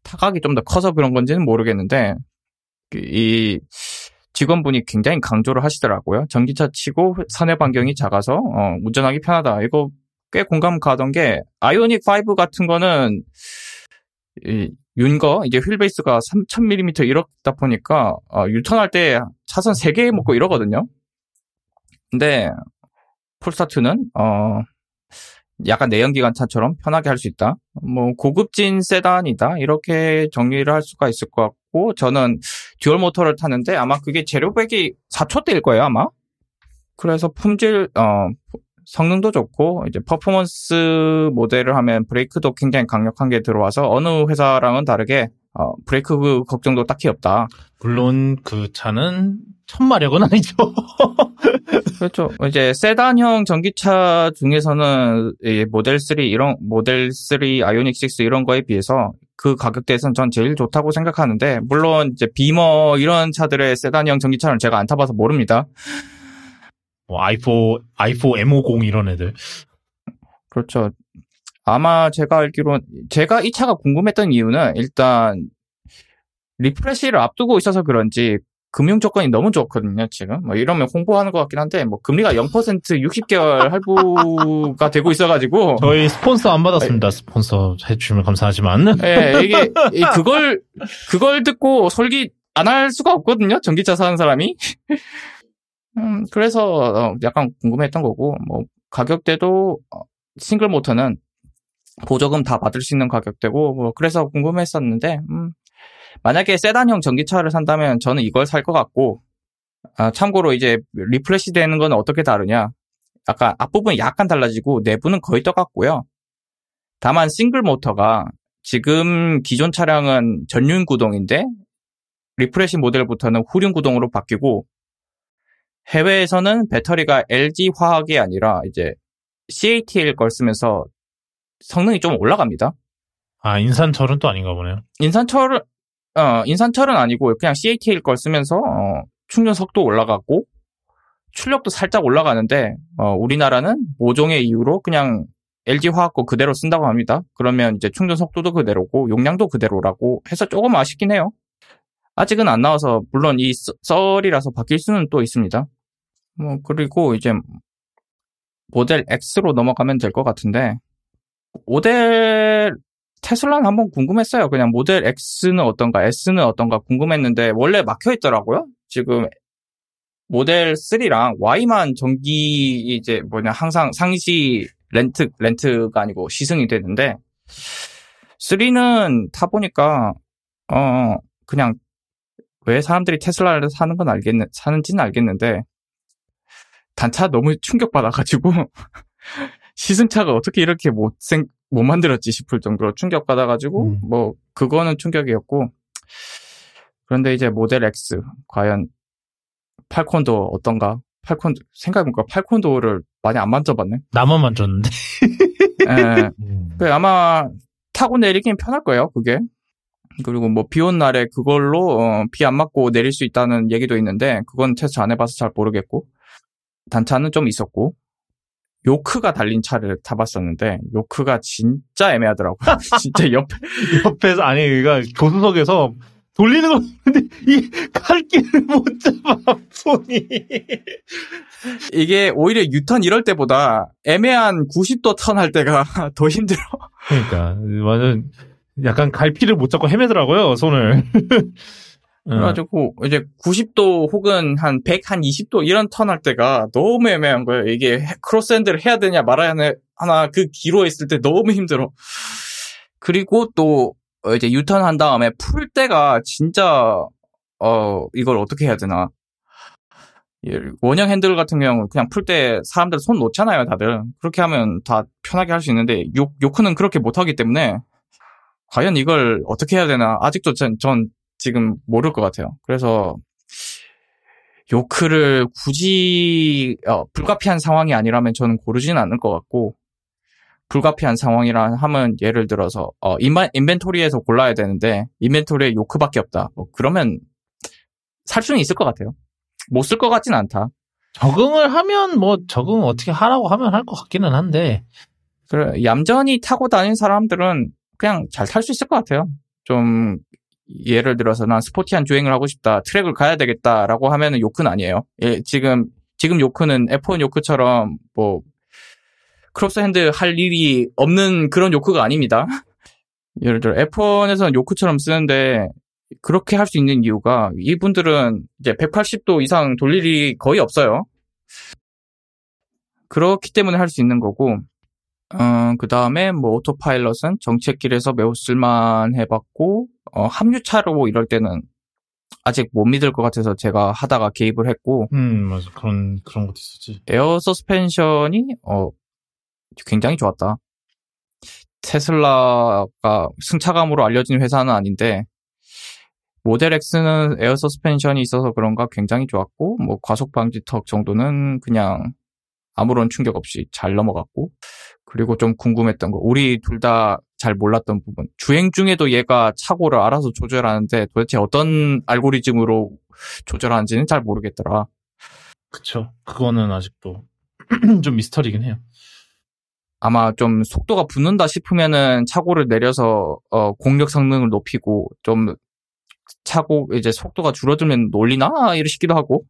타각이 좀 더 커서 그런 건지는 모르겠는데 그 이 직원분이 굉장히 강조를 하시더라고요. 전기차 치고 선의 반경이 작아서 어, 운전하기 편하다. 이거 꽤 공감 가던 게 아이오닉 5 같은 거는 이 윤거 이제 휠베이스가 3000mm 이렇다 보니까 어, 유턴할 때 차선 3개 먹고 이러거든요. 근데 폴스타2는 어 약간 내연기관 차처럼 편하게 할 수 있다. 뭐 고급진 세단이다. 이렇게 정리를 할 수가 있을 것 같고 저는 듀얼 모터를 타는데 아마 그게 제로백이 4초대일 거예요, 아마. 그래서 품질 어 성능도 좋고 이제 퍼포먼스 모델을 하면 브레이크도 굉장히 강력한 게 들어와서 어느 회사랑은 다르게 어, 브레이크 그 걱정도 딱히 없다. 물론 그 차는 천마력은 아니죠. 그렇죠. 이제 세단형 전기차 중에서는 이 모델 3 이런 모델 3 아이오닉 6 이런 거에 비해서 그 가격대에서는 전 제일 좋다고 생각하는데 물론 이제 비머 이런 차들의 세단형 전기차는 제가 안 타봐서 모릅니다. 뭐 i4 i4 M50 이런 애들. 그렇죠. 아마 제가 알기로 제가 이 차가 궁금했던 이유는 일단 리프레시를 앞두고 있어서 그런지 금융 조건이 너무 좋거든요, 지금. 뭐 이러면 홍보하는 것 같긴 한데, 뭐 금리가 0% 60개월 할부가 되고 있어가지고. 저희 스폰서 안 받았습니다. 스폰서 해주시면 감사하지만. 예, 이게, 이 그걸, 그걸 듣고 솔깃 안할 수가 없거든요, 전기차 사는 사람이. 음, 그래서 어, 약간 궁금했던 거고, 뭐, 가격대도 어, 싱글 모터는 보조금 다 받을 수 있는 가격대고, 뭐, 그래서 궁금했었는데, 음, 만약에 세단형 전기차를 산다면 저는 이걸 살 것 같고, 아, 참고로 이제 refresh 되는 건 어떻게 다르냐. 약간 앞부분이 약간 달라지고 내부는 거의 똑같고요. 다만 싱글 모터가 지금 기존 차량은 전륜 구동인데 refresh 모델부터는 후륜 구동으로 바뀌고 해외에서는 배터리가 LG 화학이 아니라 이제 CATL 걸 쓰면서 성능이 좀 올라갑니다. 아, 인산철은 또 아닌가 보네요. 인산철은 어, 인산철은 아니고 그냥 CATL 걸 쓰면서 어, 충전 속도 올라갔고 출력도 살짝 올라가는데 어, 우리나라는 모종의 이유로 그냥 LG 화학 거 그대로 쓴다고 합니다. 그러면 이제 충전 속도도 그대로고 용량도 그대로라고 해서 조금 아쉽긴 해요. 아직은 안 나와서 물론 이 썰- 썰이라서 바뀔 수는 또 있습니다. 뭐 그리고 이제 모델 X로 넘어가면 될 것 같은데 모델 테슬라는 한번 궁금했어요. 그냥 모델 X는 어떤가, S는 어떤가 궁금했는데 원래 막혀 있더라고요. 지금 모델 3랑 Y만 전기 이제 뭐냐 항상 상시 렌트 렌트가 아니고 시승이 되는데 3는 타 보니까 어 그냥 왜 사람들이 테슬라를 사는 건 알겠는 사는지는 알겠는데 단차 너무 충격받아가지고 시승차가 어떻게 이렇게 못생 못 만들었지 싶을 정도로 충격받아가지고 음. 뭐 그거는 충격이었고 그런데 이제 모델 X 과연 팔콘도 어떤가? 팔콘 생각해보니까 팔콘도를 많이 안 만져봤네. 나만 만졌는데. 예. 그 아마 타고 내리긴 편할 거예요. 그게. 그리고 뭐 비 온 날에 그걸로 비안 맞고 내릴 수 있다는 얘기도 있는데 그건 테스트 안 해봐서 잘 모르겠고 단차는 좀 있었고 요크가 달린 차를 타봤었는데 요크가 진짜 애매하더라고요. 진짜 옆에 옆에서, 아니, 그니까 교수석에서 돌리는 걸 보는데, 이 칼길을 못 잡아, 손이. 이게 오히려 유턴 이럴 때보다 애매한 90도 턴 할 때가 더 힘들어. 그러니까, 완전, 약간 갈피를 못 잡고 헤매더라고요, 손을. 어, 그래가지고 이제 90도 혹은 한 100, 한 20도 이런 턴 할 때가 너무 애매한 거예요. 이게 해- cross hand를 해야 되냐 말아야 하나 그 기로 있을 때 너무 힘들어. 그리고 또 어, 이제 유턴 한 다음에 풀 때가 진짜 어 이걸 어떻게 해야 되나. 예, 원형 핸들 같은 경우는 그냥 풀 때 사람들 손 놓잖아요, 다들. 그렇게 하면 다 편하게 할 수 있는데 요, 요크는 그렇게 못 하기 때문에 과연 이걸 어떻게 해야 되나 아직도 전, 전 지금 모를 것 같아요. 그래서 요크를 굳이 어, 불가피한 상황이 아니라면 저는 고르지는 않을 것 같고 불가피한 상황이라 하면 예를 들어서 어, 인바, 인벤토리에서 골라야 되는데 인벤토리에 요크밖에 없다. 뭐 그러면 살 수는 있을 것 같아요. 못 쓸 것 같진 않다. 적응을 하면, 뭐, 적응 어떻게 하라고 하면 할 것 같기는 한데, 그래 얌전히 타고 다니는 사람들은 그냥 잘 탈 수 있을 것 같아요. 좀 예를 들어서 난 스포티한 주행을 하고 싶다, 트랙을 가야 되겠다라고 하면은 요크는 아니에요. 예, 지금 지금 요크는 F1 요크처럼 뭐 cross hand 할 일이 없는 그런 요크가 아닙니다. 예를 들어 F1에서는 요크처럼 쓰는데 그렇게 할 수 있는 이유가 이분들은 이제 180도 이상 돌릴 일이 거의 없어요. 그렇기 때문에 할 수 있는 거고 어, 그 다음에 뭐 오토파일럿은 정체길에서 매우 쓸만 해봤고 어, 합류차로 이럴 때는 아직 못 믿을 것 같아서 제가 하다가 개입을 했고 음, 맞아. 그런, 그런 것도 있었지. 에어 서스펜션이 어, 굉장히 좋았다. 테슬라가 승차감으로 알려진 회사는 아닌데 모델 X는 에어 서스펜션이 있어서 그런가 굉장히 좋았고 뭐 과속 방지 턱 정도는 그냥 아무런 충격 없이 잘 넘어갔고 그리고 좀 궁금했던 거 우리 둘 다 잘 몰랐던 부분 주행 중에도 얘가 차고를 알아서 조절하는데 도대체 어떤 알고리즘으로 조절하는지는 잘 모르겠더라. 그쵸. 그거는 아직도 좀 미스터리긴 해요. 아마 좀 속도가 붙는다 싶으면은 차고를 내려서 어, 공력 성능을 높이고 좀 차고 이제 속도가 줄어들면 놀리나 이러시기도 하고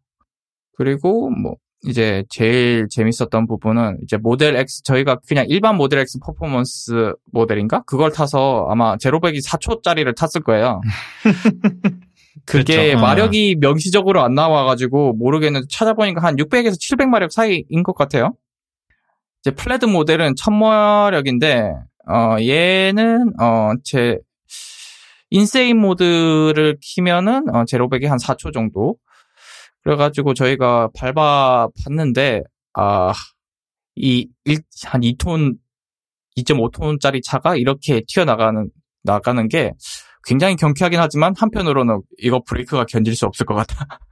그리고 뭐 이제 제일 재밌었던 부분은 이제 모델 X 저희가 그냥 일반 모델 X 퍼포먼스 모델인가 그걸 타서 아마 제로백이 4초짜리를 탔을 거예요. 그게 그렇죠. 어. 마력이 명시적으로 안 나와가지고 모르겠는데 찾아보니까 한 600에서 700 마력 사이인 것 같아요. 이제 Plaid 모델은 1000마력인데 어 얘는 어제 insane 모드를 키면은 어, 제로백이 한 4초 정도. 그래가지고 저희가 밟아 봤는데 아이한 2톤 2.5톤짜리 차가 이렇게 튀어나가는 나가는 게 굉장히 경쾌하긴 하지만 한편으로는 이거 브레이크가 견딜 수 없을 것.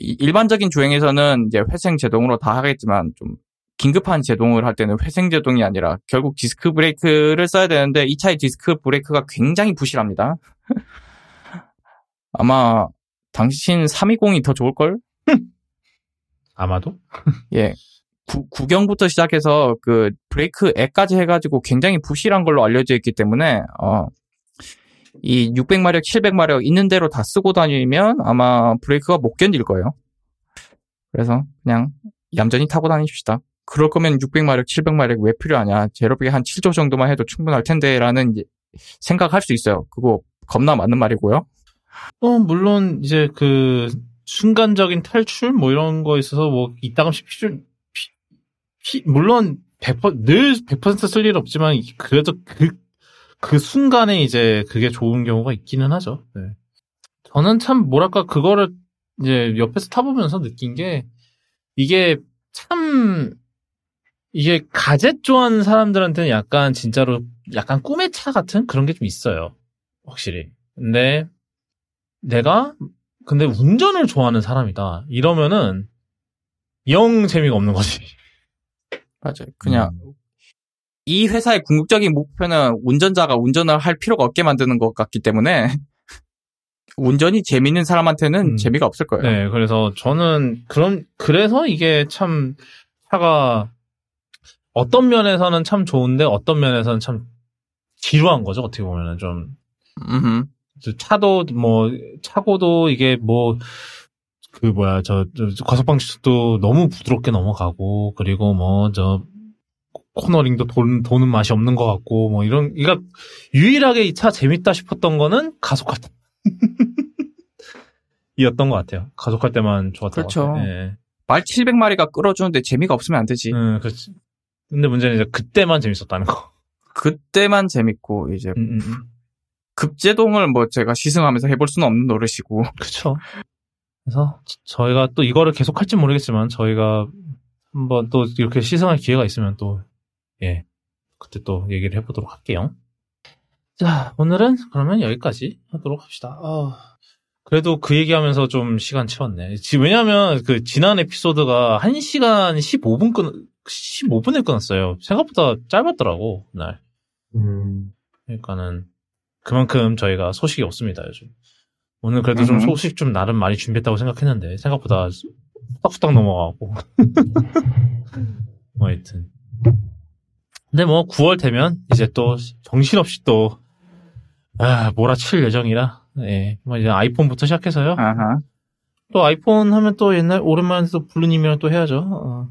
이- 일반적인 주행에서는 이제 회생 제동으로 다 하겠지만 좀 긴급한 제동을 할 때는 회생 제동이 아니라 결국 디스크 브레이크를 써야 되는데 이 차의 디스크 브레이크가 굉장히 부실합니다. 아마 당신 320이 더 좋을걸? 아마도? 예. 구, 구경부터 시작해서 그 브레이크 액까지 해가지고 굉장히 부실한 걸로 알려져 있기 때문에 어, 이 600마력, 700마력 있는 대로 다 쓰고 다니면 아마 브레이크가 못 견딜 거예요. 그래서 그냥 얌전히 타고 다니십시다. 그럴 거면 600마력, 700마력 왜 필요하냐? 제로백에 한 7조 정도만 해도 충분할 텐데 라는 이제 생각할 수 있어요. 그거 겁나 맞는 말이고요. 어, 물론, 이제 그, 순간적인 탈출? 뭐 이런 거 있어서 뭐, 이따금씩 필요, 피, 피- 물론, 100%, 늘 100%쓸 일 없지만, 그래도 그, 그 순간에 이제 그게 좋은 경우가 있기는 하죠. 네. 저는 참, 뭐랄까, 그거를 이제 옆에서 타보면서 느낀 게, 이게 참, 이게 가젯 좋아하는 사람들한테는 약간 진짜로 약간 꿈의 차 같은 그런 게 좀 있어요. 확실히. 근데 내가 근데 운전을 좋아하는 사람이다. 이러면은 영 재미가 없는 거지. 맞아요. 그냥 이 회사의 궁극적인 목표는 운전자가 운전을 할 필요가 없게 만드는 것 같기 때문에 운전이 재밌는 사람한테는 음. 재미가 없을 거예요. 네, 그래서 저는 그런 그래서 이게 참 차가 어떤 면에서는 참 좋은데 어떤 면에서는 참 지루한 거죠. 어떻게 보면은 좀 음흠. 차도 뭐 차고도 이게 뭐 그 뭐야 저, 저 과속방지턱도 너무 부드럽게 넘어가고 그리고 뭐 저 코너링도 돈, 도는 맛이 없는 것 같고 뭐 이런 그러니까 유일하게 이 차 재밌다 싶었던 거는 가속할 때 이었던 것 같아요. 가속할 때만 좋았던 그렇죠. 것 같아요. 예. 말 700마리가 끌어주는데 재미가 없으면 안 되지. 음, 그렇지. 근데 문제는 이제 그때만 재밌었다는 거. 그때만 재밌고 이제 음, 음, 음. 급제동을 뭐 제가 시승하면서 해볼 수는 없는 노릇이고 그쵸. 그래서 저- 저희가 또 이거를 계속 할지 모르겠지만 저희가 한번 또 이렇게 시승할 기회가 있으면 또 예. 그때 또 얘기를 해보도록 할게요. 자, 오늘은 그러면 여기까지 하도록 합시다. 아, 그래도 그 얘기하면서 좀 시간 채웠네. 지- 왜냐면 그 지난 에피소드가 1시간 15분 끊, 15분에 끊었어요. 생각보다 짧았더라고, 그날. 음, 그러니까는 그만큼 저희가 소식이 없습니다 요즘. 오늘 그래도 좀 음흠. 소식 좀 나름 많이 준비했다고 생각했는데 생각보다 후딱후딱 넘어가고. 뭐 하여튼. 근데 뭐 9월 되면 이제 또 정신없이 또 아, 몰아칠 예정이라. 예. 뭐 이제 아이폰부터 시작해서요. 아하. 또 아이폰 하면 또 옛날 오랜만에 또 블루님이랑 또 해야죠. 어.